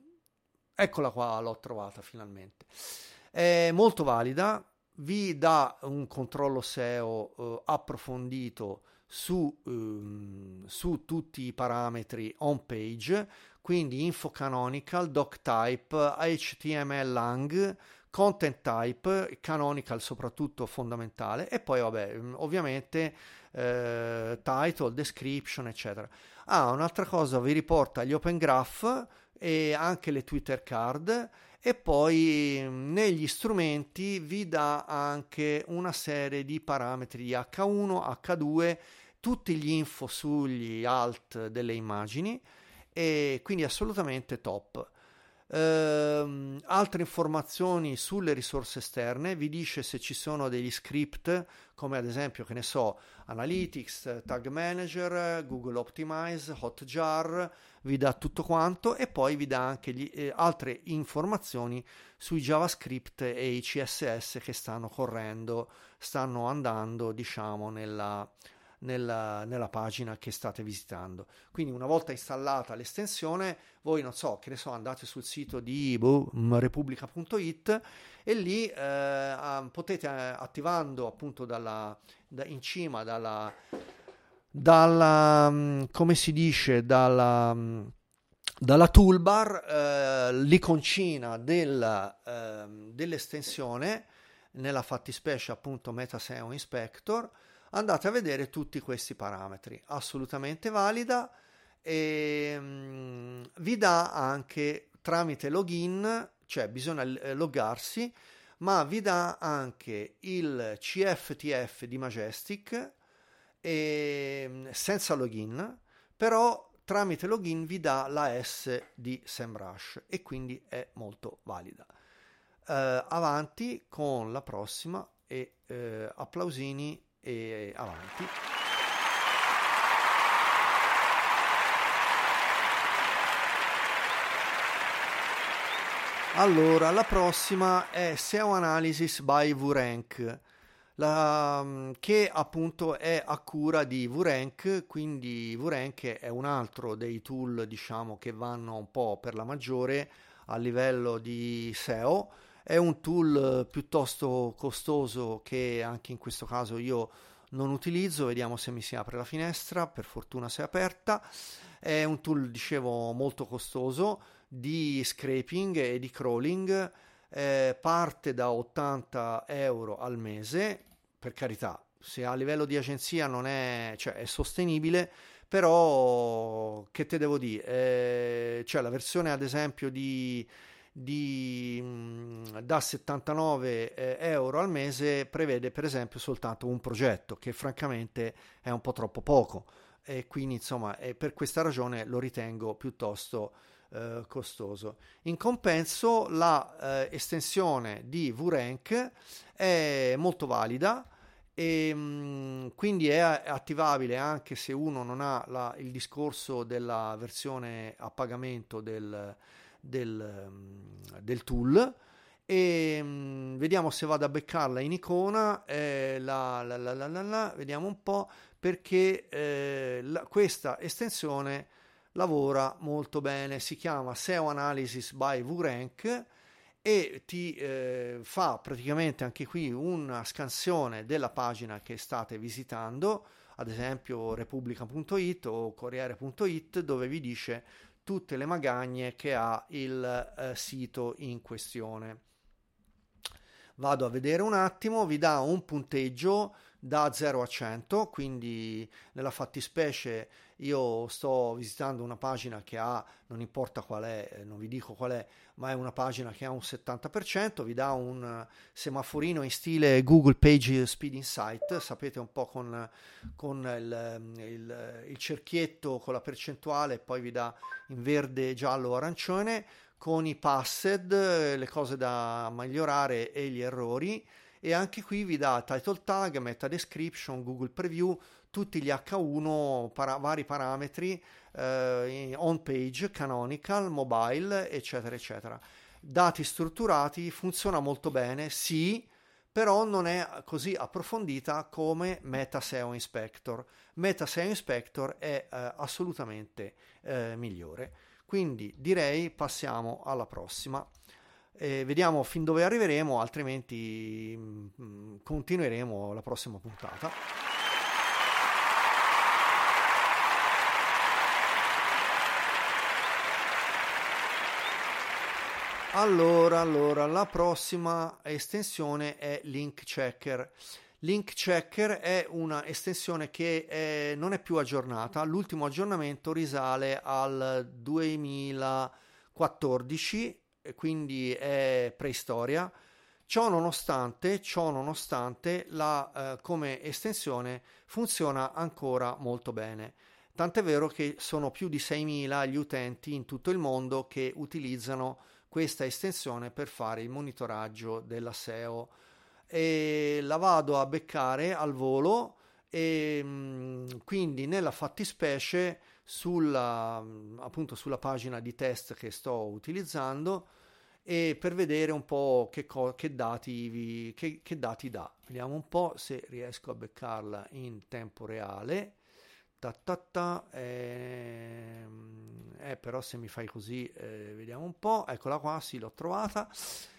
Eccola qua, l'ho trovata finalmente. È molto valida, vi dà un controllo SEO eh, approfondito su, ehm, su, tutti i parametri on page, quindi info canonical, doc type, HTML lang, content type, canonical soprattutto fondamentale e poi vabbè ovviamente eh, title, description eccetera. Ah, un'altra cosa vi riporta gli open graph e anche le Twitter card e poi mm, negli strumenti vi dà anche una serie di parametri di H1, H2, tutti gli info sugli alt delle immagini e quindi assolutamente top. Uh, altre informazioni sulle risorse esterne, vi dice se ci sono degli script come ad esempio, che ne so, Analytics, Tag Manager, Google Optimize, Hotjar, vi dà tutto quanto e poi vi dà anche gli, eh, altre informazioni sui JavaScript e i CSS che stanno correndo, stanno andando, diciamo, nella, nella, nella, pagina che state visitando. Quindi una volta installata l'estensione, voi non so, che ne so, andate sul sito di boh, repubblica.it e lì eh, potete eh, attivando appunto dalla, da, in cima dalla, dalla mm, come si dice dalla mm, dalla toolbar eh, l'iconcina della, eh, dell'estensione nella fattispecie appunto MetaSeo Inspector andate a vedere tutti questi parametri. Assolutamente valida e um, vi dà anche tramite login, cioè bisogna eh, loggarsi, ma vi dà anche il CFTF di Majestic e, mm, senza login, però tramite login vi dà la S di SEMrush e quindi è molto valida. Uh, avanti con la prossima e uh, applausini e avanti. Allora, la prossima è SEO Analysis by VRank, la, mm, che appunto è a cura di VRank, quindi VRank è un altro dei tool diciamo che vanno un po' per la maggiore a livello di SEO è un tool piuttosto costoso che anche in questo caso io non utilizzo, vediamo se mi si apre la finestra, per fortuna si è aperta. È un tool, dicevo, molto costoso di scraping e di crawling, eh, parte da 80 euro al mese, per carità, se a livello di agenzia non è, cioè è sostenibile, però che te devo dire, eh, cioè la versione ad esempio di di, da 79 eh, euro al mese prevede per esempio soltanto un progetto che francamente è un po' troppo poco e quindi insomma per questa ragione lo ritengo piuttosto eh, costoso. In compenso la eh, estensione di VRank è molto valida e quindi è attivabile anche se uno non ha la, il discorso della versione a pagamento del, del, mm, del tool e mm, vediamo se vado a beccarla in icona eh, la, la, la, vediamo un po' perché eh, questa estensione lavora molto bene. Si chiama SEO Analysis by VRank e ti eh, fa praticamente anche qui una scansione della pagina che state visitando ad esempio repubblica.it o corriere.it dove vi dice tutte le magagne che ha il eh, sito in questione. Vado a vedere un attimo, vi dà un punteggio da 0 a 100, quindi nella fattispecie io sto visitando una pagina che ha, non importa qual è, eh, non vi dico qual è, ma è una pagina che ha un 70%, vi dà un semaforino in stile Google Page Speed Insight, sapete un po' con, con il, il, il cerchietto con la percentuale, poi vi dà in verde, giallo, arancione, con i passed, le cose da migliorare e gli errori e anche qui vi dà title tag, meta description, Google Preview, tutti gli H1, para- vari parametri, eh, on page, canonical, mobile, eccetera, eccetera. Dati strutturati, funziona molto bene, sì, però non è così approfondita come Meta SEO Inspector. Meta SEO Inspector è eh, assolutamente eh, migliore. Quindi direi passiamo alla prossima. Eh, vediamo fin dove arriveremo, altrimenti mh, mm, continueremo la prossima puntata. Allora, allora, la prossima estensione è Link Checker. Link Checker è una estensione che è, non è più aggiornata, l'ultimo aggiornamento risale al 2014, quindi è preistoria. Ciò nonostante, ciò nonostante la, eh, come estensione funziona ancora molto bene. Tant'è vero che sono più di 6.000 gli utenti in tutto il mondo che utilizzano questa estensione per fare il monitoraggio della SEO e la vado a beccare al volo e mm, quindi nella fattispecie sulla, mm, appunto sulla pagina di test che sto utilizzando e per vedere un po' che, co- che, dati, vi, che, che dati dà. Vediamo un po' se riesco a beccarla in tempo reale. Ta ta ta, eh, eh, però se mi fai così, eh, vediamo un po'. Eccola qua, sì, l'ho trovata.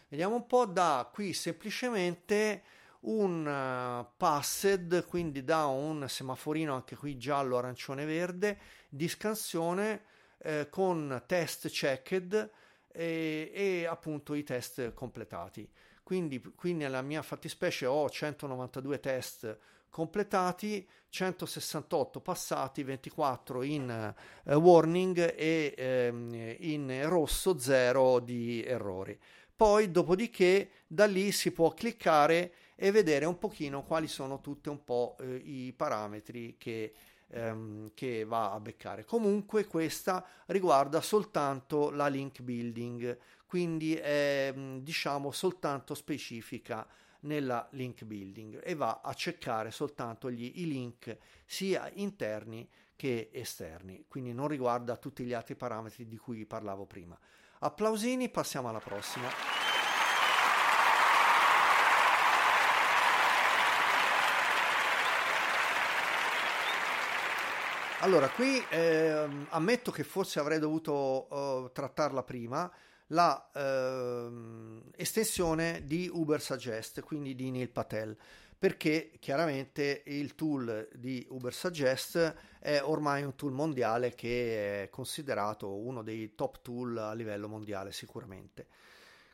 Vediamo un po' da qui semplicemente un uh, passed, quindi da un semaforino anche qui giallo, arancione, verde di scansione eh, con test checked e, e, appunto i test completati. Quindi qui nella mia fattispecie ho 192 test completati, 168 passati, 24 in uh, warning e um, in rosso 0 di errori. Poi, dopodiché, da lì si può cliccare e vedere un pochino quali sono tutti un po' eh, i parametri che, ehm, che va a beccare. Comunque questa riguarda soltanto la link building, quindi è diciamo soltanto specifica nella link building e va a cercare soltanto gli, i link sia interni che esterni, quindi non riguarda tutti gli altri parametri di cui parlavo prima. Applausini, passiamo alla prossima. Allora, qui eh, ammetto che forse avrei dovuto uh, trattarla prima, la uh, estensione di Uber Suggest, quindi di Neil Patel, perché chiaramente il tool di Uber Suggest è ormai un tool mondiale che è considerato uno dei top tool a livello mondiale sicuramente.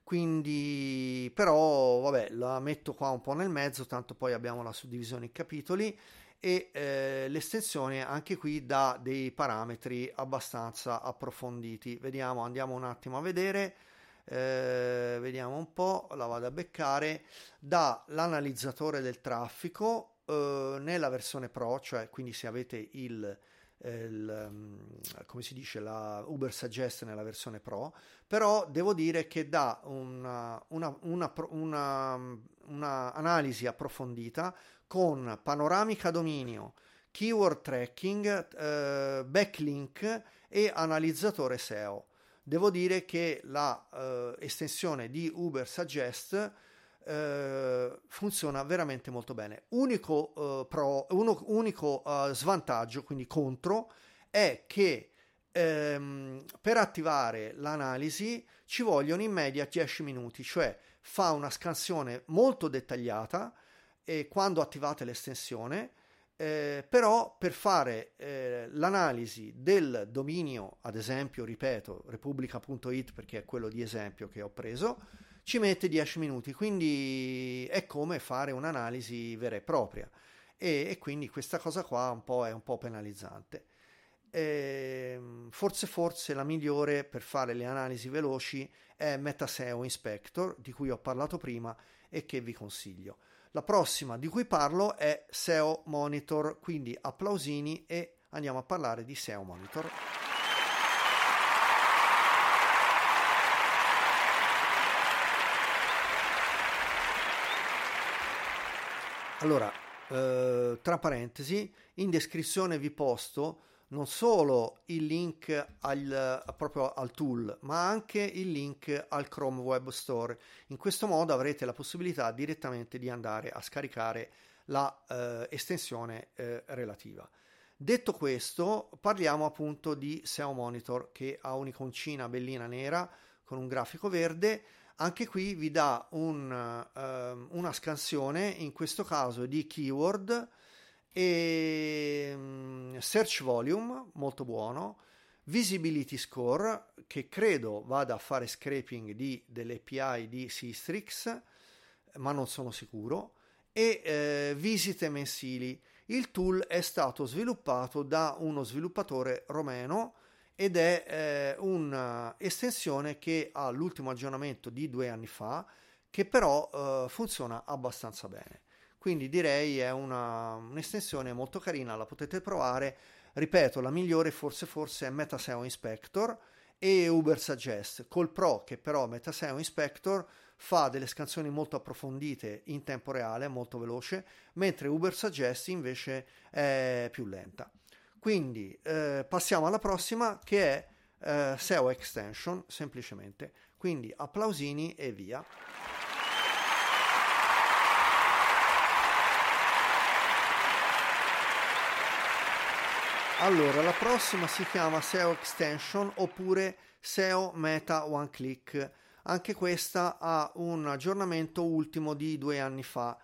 Quindi, però, vabbè, la metto qua un po' nel mezzo, tanto poi abbiamo la suddivisione in capitoli e eh, l'estensione anche qui dà dei parametri abbastanza approfonditi. Vediamo, andiamo un attimo a vedere. Eh, vediamo un po', la vado a beccare, da l'analizzatore del traffico eh, nella versione Pro, cioè quindi se avete il, il, mm, come si dice la Uber Suggest nella versione Pro, però devo dire che dà una, una, una, una, una analisi approfondita con panoramica dominio, keyword tracking, eh, backlink e analizzatore SEO. Devo dire che la eh, estensione di Uber Suggest eh, funziona veramente molto bene. Unico, eh, pro, uno, unico uh, svantaggio, quindi contro, è che ehm, per attivare l'analisi ci vogliono in media 10 minuti, cioè fa una scansione molto dettagliata e quando attivate l'estensione, eh, però per fare eh, l'analisi del dominio, ad esempio, ripeto, repubblica.it perché è quello di esempio che ho preso, ci mette 10 minuti, quindi è come fare un'analisi vera e propria e, e quindi questa cosa qua un è un po' penalizzante. E, ehm, forse forse la migliore per fare le analisi veloci è Metaseo Inspector di cui ho parlato prima e che vi consiglio. La prossima di cui parlo è SEO Monitor, quindi applausini e andiamo a parlare di SEO Monitor. Allora, eh, tra parentesi, in descrizione vi posto non solo il link al, proprio al tool, ma anche il link al Chrome Web Store. In questo modo avrete la possibilità direttamente di andare a scaricare la eh, estensione eh, relativa. Detto questo, parliamo appunto di SEO Monitor che ha un'iconcina bellina nera con un grafico verde. Anche qui vi dà un, uh, una scansione, in questo caso di keyword e um, search volume molto buono. Visibility score che credo vada a fare scraping di, delle API di Systrix ma non sono sicuro. E eh, visite mensili. Il tool è stato sviluppato da uno sviluppatore romeno ed è eh, un'estensione che ha l'ultimo aggiornamento di due anni fa che però eh, funziona abbastanza bene quindi direi è una, un'estensione molto carina, la potete provare. Ripeto, la migliore forse forse è Metaseo Inspector e Uber Suggest. Col Pro che però Metaseo Inspector fa delle scansioni molto approfondite in tempo reale, molto veloce, mentre Uber Suggest invece è più lenta. Quindi eh, passiamo alla prossima che è eh, SEO Extension semplicemente. Quindi applausini e via. Allora, la prossima si chiama SEO Extension oppure SEO Meta One Click. Anche questa ha un aggiornamento ultimo di due anni fa.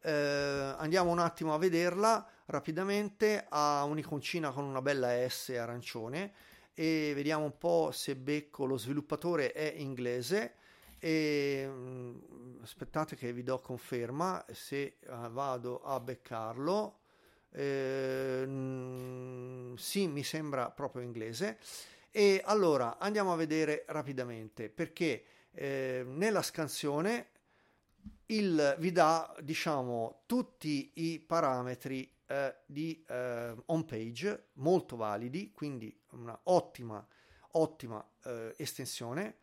Eh, andiamo un attimo a vederla rapidamente. Ha un'iconcina con una bella S arancione e vediamo un po' se becco lo sviluppatore è inglese. E, mm, aspettate che vi do conferma se uh, vado a beccarlo eh, sì, mi sembra proprio inglese. E allora andiamo a vedere rapidamente perché eh, nella scansione il, vi dà diciamo tutti i parametri eh, di eh, home page molto validi, quindi una ottima, ottima eh, estensione.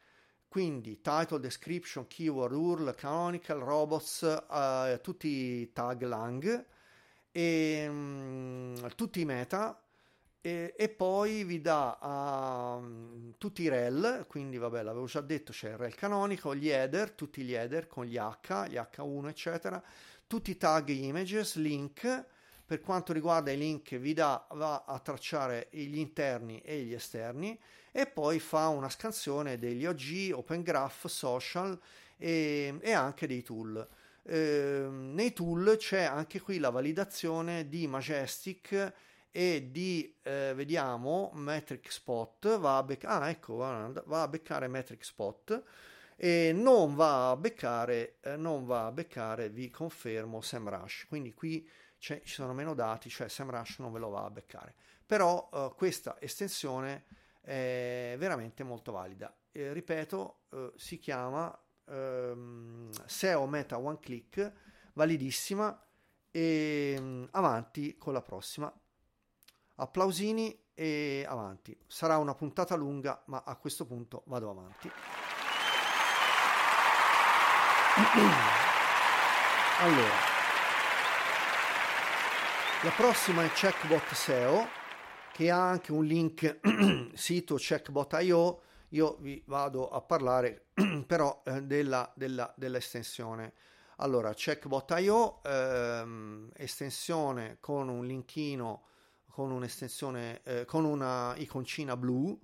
Quindi title, description, keyword, URL, canonical, robots, eh, tutti i tag lang e um, tutti i meta e, e, poi vi dà uh, tutti i rel, quindi vabbè l'avevo già detto, c'è il rel canonico, gli header, tutti gli header con gli H, gli H1 eccetera, tutti i tag images, link, per quanto riguarda i link vi dà, va a tracciare gli interni e gli esterni e poi fa una scansione degli OG, Open Graph, Social e, e anche dei tool. Eh, nei tool c'è anche qui la validazione di Majestic e di eh, vediamo metric spot. Va a, bec- ah, ecco, va, a beccare metric spot. E non va a beccare eh, non va a beccare vi confermo SEMrush. Quindi qui ci sono meno dati cioè SEMrush non ve lo va a beccare. Però eh, questa estensione è veramente molto valida. Ripeto eh, si chiama ehm, SEO Meta One Click validissima e mm, avanti con la prossima applausini e avanti. Sarà una puntata lunga, ma a questo punto vado avanti. Allora, la prossima è Checkbot SEO, che ha anche un link sito checkbot.io. Io vi vado a parlare però eh, della, della, dell'estensione. Allora, checkbot.io, ehm, estensione con un linkino con un'estensione, eh, con una iconcina blu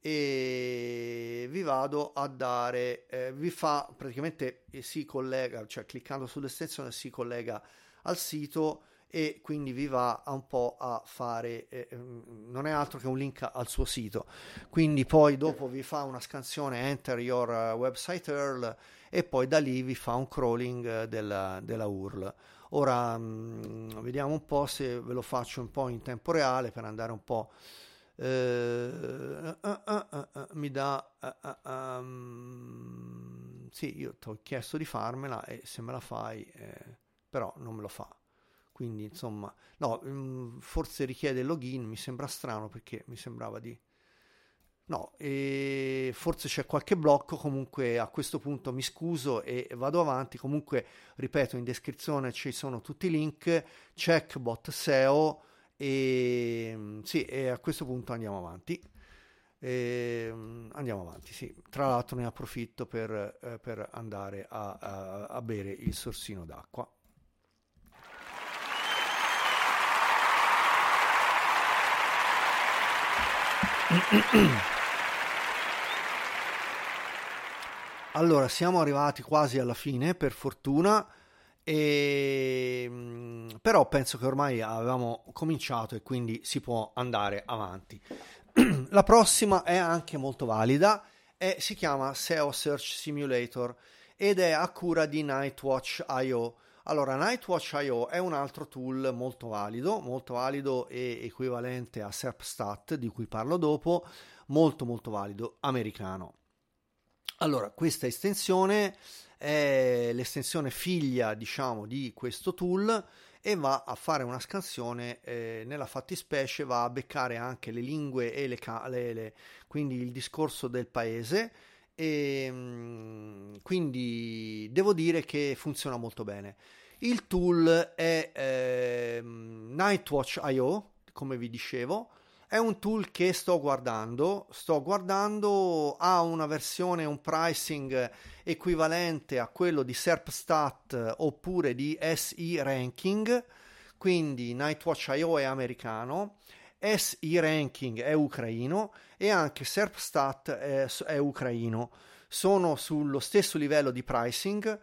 e vi vado a dare, eh, vi fa praticamente eh, si collega, cioè cliccando sull'estensione si collega al sito e quindi vi va un po' a fare, eh, mm, non è altro che un link al suo sito. Quindi poi dopo vi fa una scansione enter your eh, website URL e poi da lì vi fa un crawling eh, della, della URL. Ora mh, mm, vediamo un po' se ve lo faccio un po' in tempo reale per andare un po'. Uh, uh, uh, mi dà um, sì io ti ho chiesto di farmela e se me la fai eh, però non me lo fa quindi insomma no um, forse richiede login mi sembra strano perché mi sembrava di No, e forse c'è qualche blocco, comunque a questo punto mi scuso e vado avanti, comunque ripeto in descrizione ci sono tutti i link, checkbot SEO e sì, e a questo punto andiamo avanti. E, andiamo avanti, sì. Tra l'altro ne approfitto per, eh, per andare a, a, a bere il sorsino d'acqua. Allora, siamo arrivati quasi alla fine, per fortuna, e... Mm, però penso che ormai avevamo cominciato e quindi si può andare avanti. La prossima è anche molto valida, e si chiama SEO Search Simulator ed è a cura di Nightwatch.io. Allora, Nightwatch.io è un altro tool molto valido, molto valido e equivalente a SERPstat, di cui parlo dopo, molto molto valido, americano. Allora, questa estensione è l'estensione figlia, diciamo, di questo tool e va a fare una scansione eh, nella fattispecie va a beccare anche le lingue e le, le, le quindi il discorso del paese e mm, quindi devo dire che funziona molto bene il tool è eh, Nightwatch.io come vi dicevo. È un tool che sto guardando, sto guardando, ha una versione, un pricing equivalente a quello di SERPstat oppure di SE Ranking, quindi Nightwatch.io è americano, SE Ranking è ucraino e anche SERPstat è, è ucraino. Sono sullo stesso livello di pricing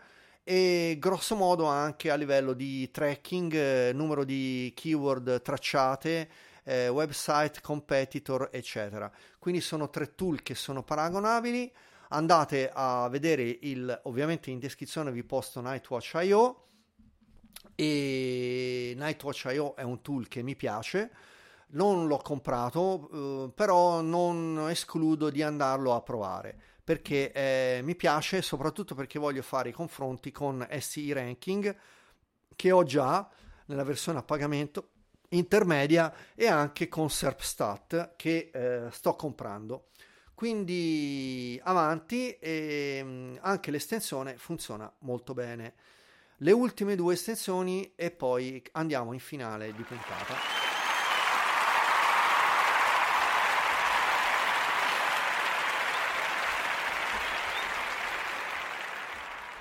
e grosso modo anche a livello di tracking, eh, numero di keyword tracciate, eh, website, competitor, eccetera. Quindi sono tre tool che sono paragonabili. Andate a vedere il, ovviamente in descrizione vi posto Nightwatch.io e Nightwatch.io è un tool che mi piace. Non l'ho comprato, eh, però non escludo di andarlo a provare perché eh, mi piace, soprattutto perché voglio fare i confronti con SI Ranking che ho già nella versione a pagamento intermedia e anche con Serpstat che eh, sto comprando. Quindi avanti e mm, anche l'estensione funziona molto bene. Le ultime due estensioni e poi andiamo in finale di puntata.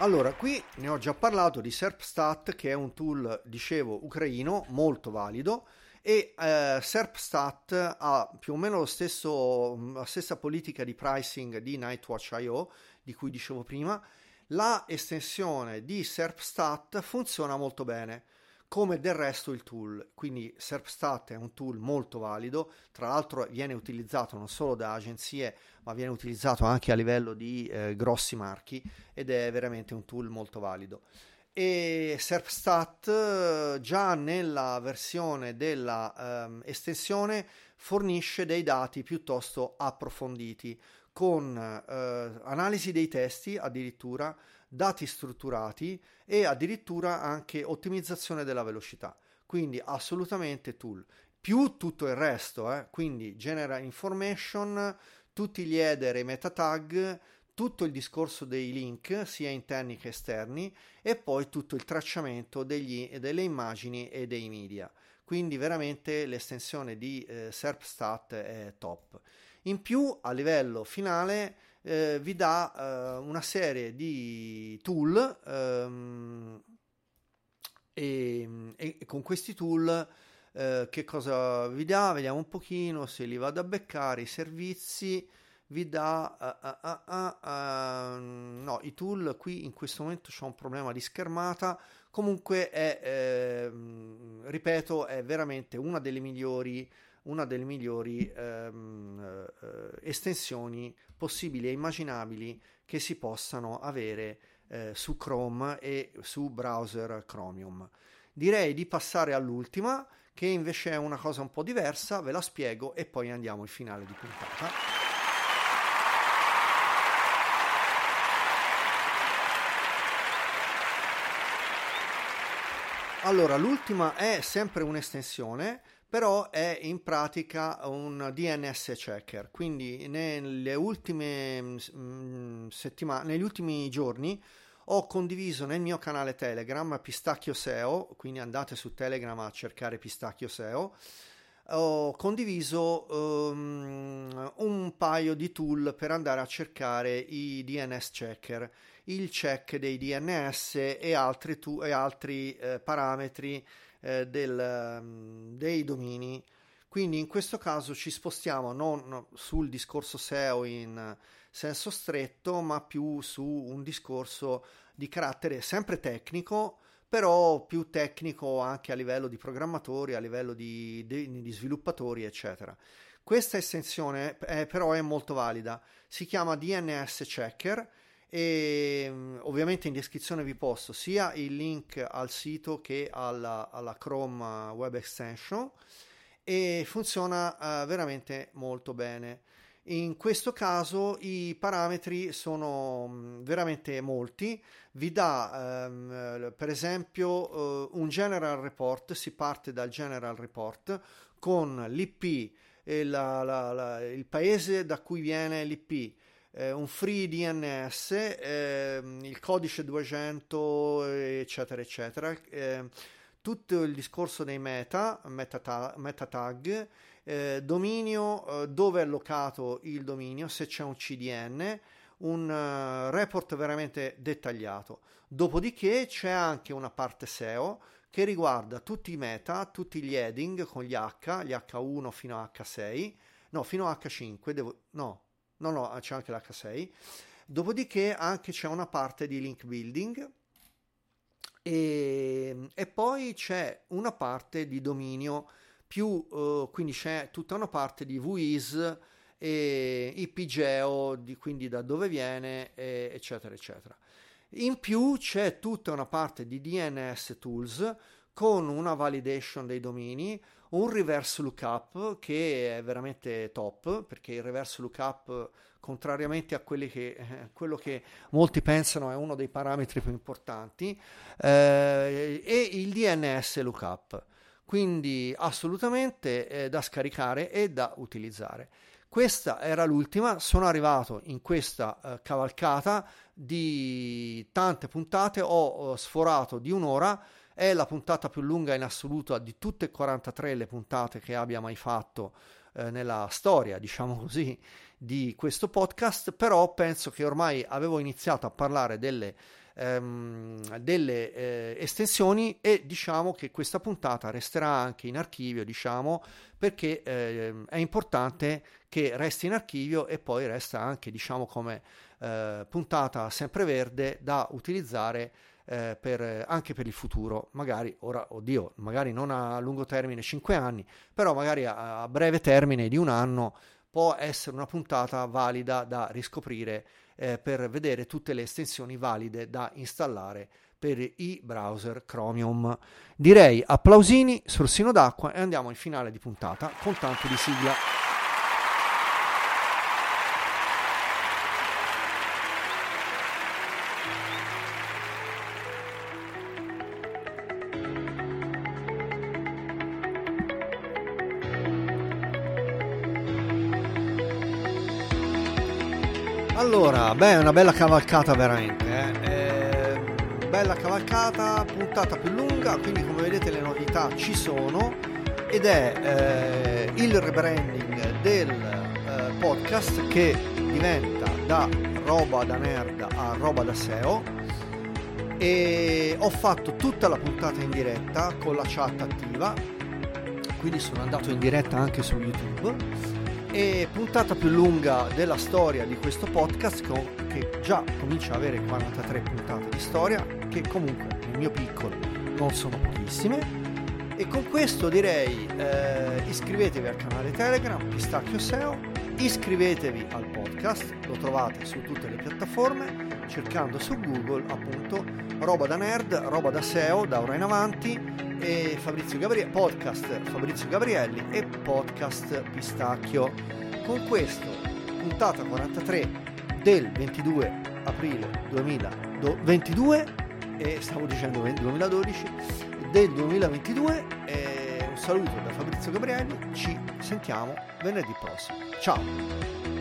Allora, qui ne ho già parlato di SERPstat, che è un tool, dicevo, ucraino, molto valido, e eh, SERPstat ha più o meno stesso, la stessa politica di pricing di Nightwatch.io, di cui dicevo prima. La estensione di SERPstat funziona molto bene come del resto il tool. Quindi SERPstat è un tool molto valido, tra l'altro viene utilizzato non solo da agenzie, ma viene utilizzato anche a livello di eh, grossi marchi ed è veramente un tool molto valido. E SERPstat già nella versione della ehm, fornisce dei dati piuttosto approfonditi con eh, analisi dei testi addirittura dati strutturati e addirittura anche ottimizzazione della velocità. Quindi assolutamente tool. Più tutto il resto, eh? quindi genera information, tutti gli header e meta tag, tutto il discorso dei link sia interni che esterni e poi tutto il tracciamento degli, delle immagini e dei media. Quindi veramente l'estensione di eh, SERPstat è top. In più a livello finale eh, vi dà eh, una serie di tool ehm, e, e, con questi tool eh, che cosa vi dà? Vediamo un pochino se li vado a beccare i servizi vi dà uh, uh, uh, no i tool qui in questo momento c'è un problema di schermata comunque è eh, ripeto è veramente una delle migliori una delle migliori ehm, eh, estensioni possibili e immaginabili che si possano avere eh, su Chrome e su browser Chromium. Direi di passare all'ultima, che invece è una cosa un po' diversa, ve la spiego e poi andiamo al finale di puntata. Allora, l'ultima è sempre un'estensione però è in pratica un DNS checker, quindi nelle ultime mh, mm, settimane, negli ultimi giorni ho condiviso nel mio canale Telegram Pistacchio SEO, quindi andate su Telegram a cercare Pistacchio SEO, ho condiviso um, un paio di tool per andare a cercare i DNS checker, il check dei DNS e altri, tu- e altri eh, parametri eh, del, um, dei domini. Quindi in questo caso ci spostiamo non sul discorso SEO in senso stretto, ma più su un discorso di carattere sempre tecnico, però più tecnico anche a livello di programmatori, a livello di, di, di sviluppatori, eccetera. Questa estensione è, però è molto valida, si chiama DNS Checker e mm, ovviamente in descrizione vi posto sia il link al sito che alla, alla Chrome Web Extension e funziona uh, veramente molto bene. In questo caso i parametri sono mm, veramente molti, vi dà um, per esempio uh, un general report, si parte dal general report con l'IP, la, la, la, il paese da cui viene l'IP, eh, un free DNS, eh, il codice 200, eccetera, eccetera. Eh, tutto il discorso dei meta, meta, ta- meta tag, eh, dominio, eh, dove è allocato il dominio, se c'è un CDN, un uh, report veramente dettagliato. Dopodiché c'è anche una parte SEO che riguarda tutti i meta, tutti gli heading con gli H, gli H1 fino a H6, no, fino a H5, devo, no, No, no, c'è anche l'H6. Dopodiché anche c'è una parte di link building e, e poi c'è una parte di dominio più, uh, quindi c'è tutta una parte di VIS e IPGEO, di, quindi da dove viene, e, eccetera, eccetera. In più c'è tutta una parte di DNS tools con una validation dei domini, un reverse lookup che è veramente top perché il reverse lookup contrariamente a che, eh, quello che molti pensano è uno dei parametri più importanti eh, e il DNS lookup. Quindi assolutamente eh, da scaricare e da utilizzare. Questa era l'ultima, sono arrivato in questa uh, cavalcata di tante puntate, ho uh, sforato di un'ora, è la puntata più lunga in assoluto di tutte e 43 le puntate che abbia mai fatto uh, nella storia, diciamo così, di questo podcast, però penso che ormai avevo iniziato a parlare delle ehm, delle eh, estensioni e diciamo che questa puntata resterà anche in archivio, diciamo, perché eh, è importante che resti in archivio e poi resta anche, diciamo, come eh, puntata sempreverde da utilizzare eh, per, anche per il futuro, magari ora, oddio, magari non a lungo termine 5 anni, però magari a, a breve termine di un anno può essere una puntata valida da riscoprire eh, per vedere tutte le estensioni valide da installare per i browser Chromium. Direi applausini, sorsino d'acqua e andiamo in finale di puntata con tanto di sigla. Beh, è una bella cavalcata veramente, eh. eh, bella cavalcata, puntata più lunga, quindi come vedete le novità ci sono ed è eh, il rebranding del eh, podcast che diventa da roba da nerd a roba da SEO e ho fatto tutta la puntata in diretta con la chat attiva, quindi sono andato in diretta anche su YouTube e puntata più lunga della storia di questo podcast che già comincia ad avere 43 puntate di storia che comunque nel mio piccolo non sono pochissime. E con questo direi eh, iscrivetevi al canale Telegram Pistacchio SEO iscrivetevi al podcast lo trovate su tutte le piattaforme cercando su Google appunto roba da nerd, roba da SEO da ora in avanti e Fabrizio Gabrielli, podcast Fabrizio Gabrielli e podcast Pistacchio. Con questo, puntata 43 del 22 aprile 2022 e stavo dicendo 2012 del 2022 e un saluto da Fabrizio Gabrielli ci sentiamo venerdì prossimo ciao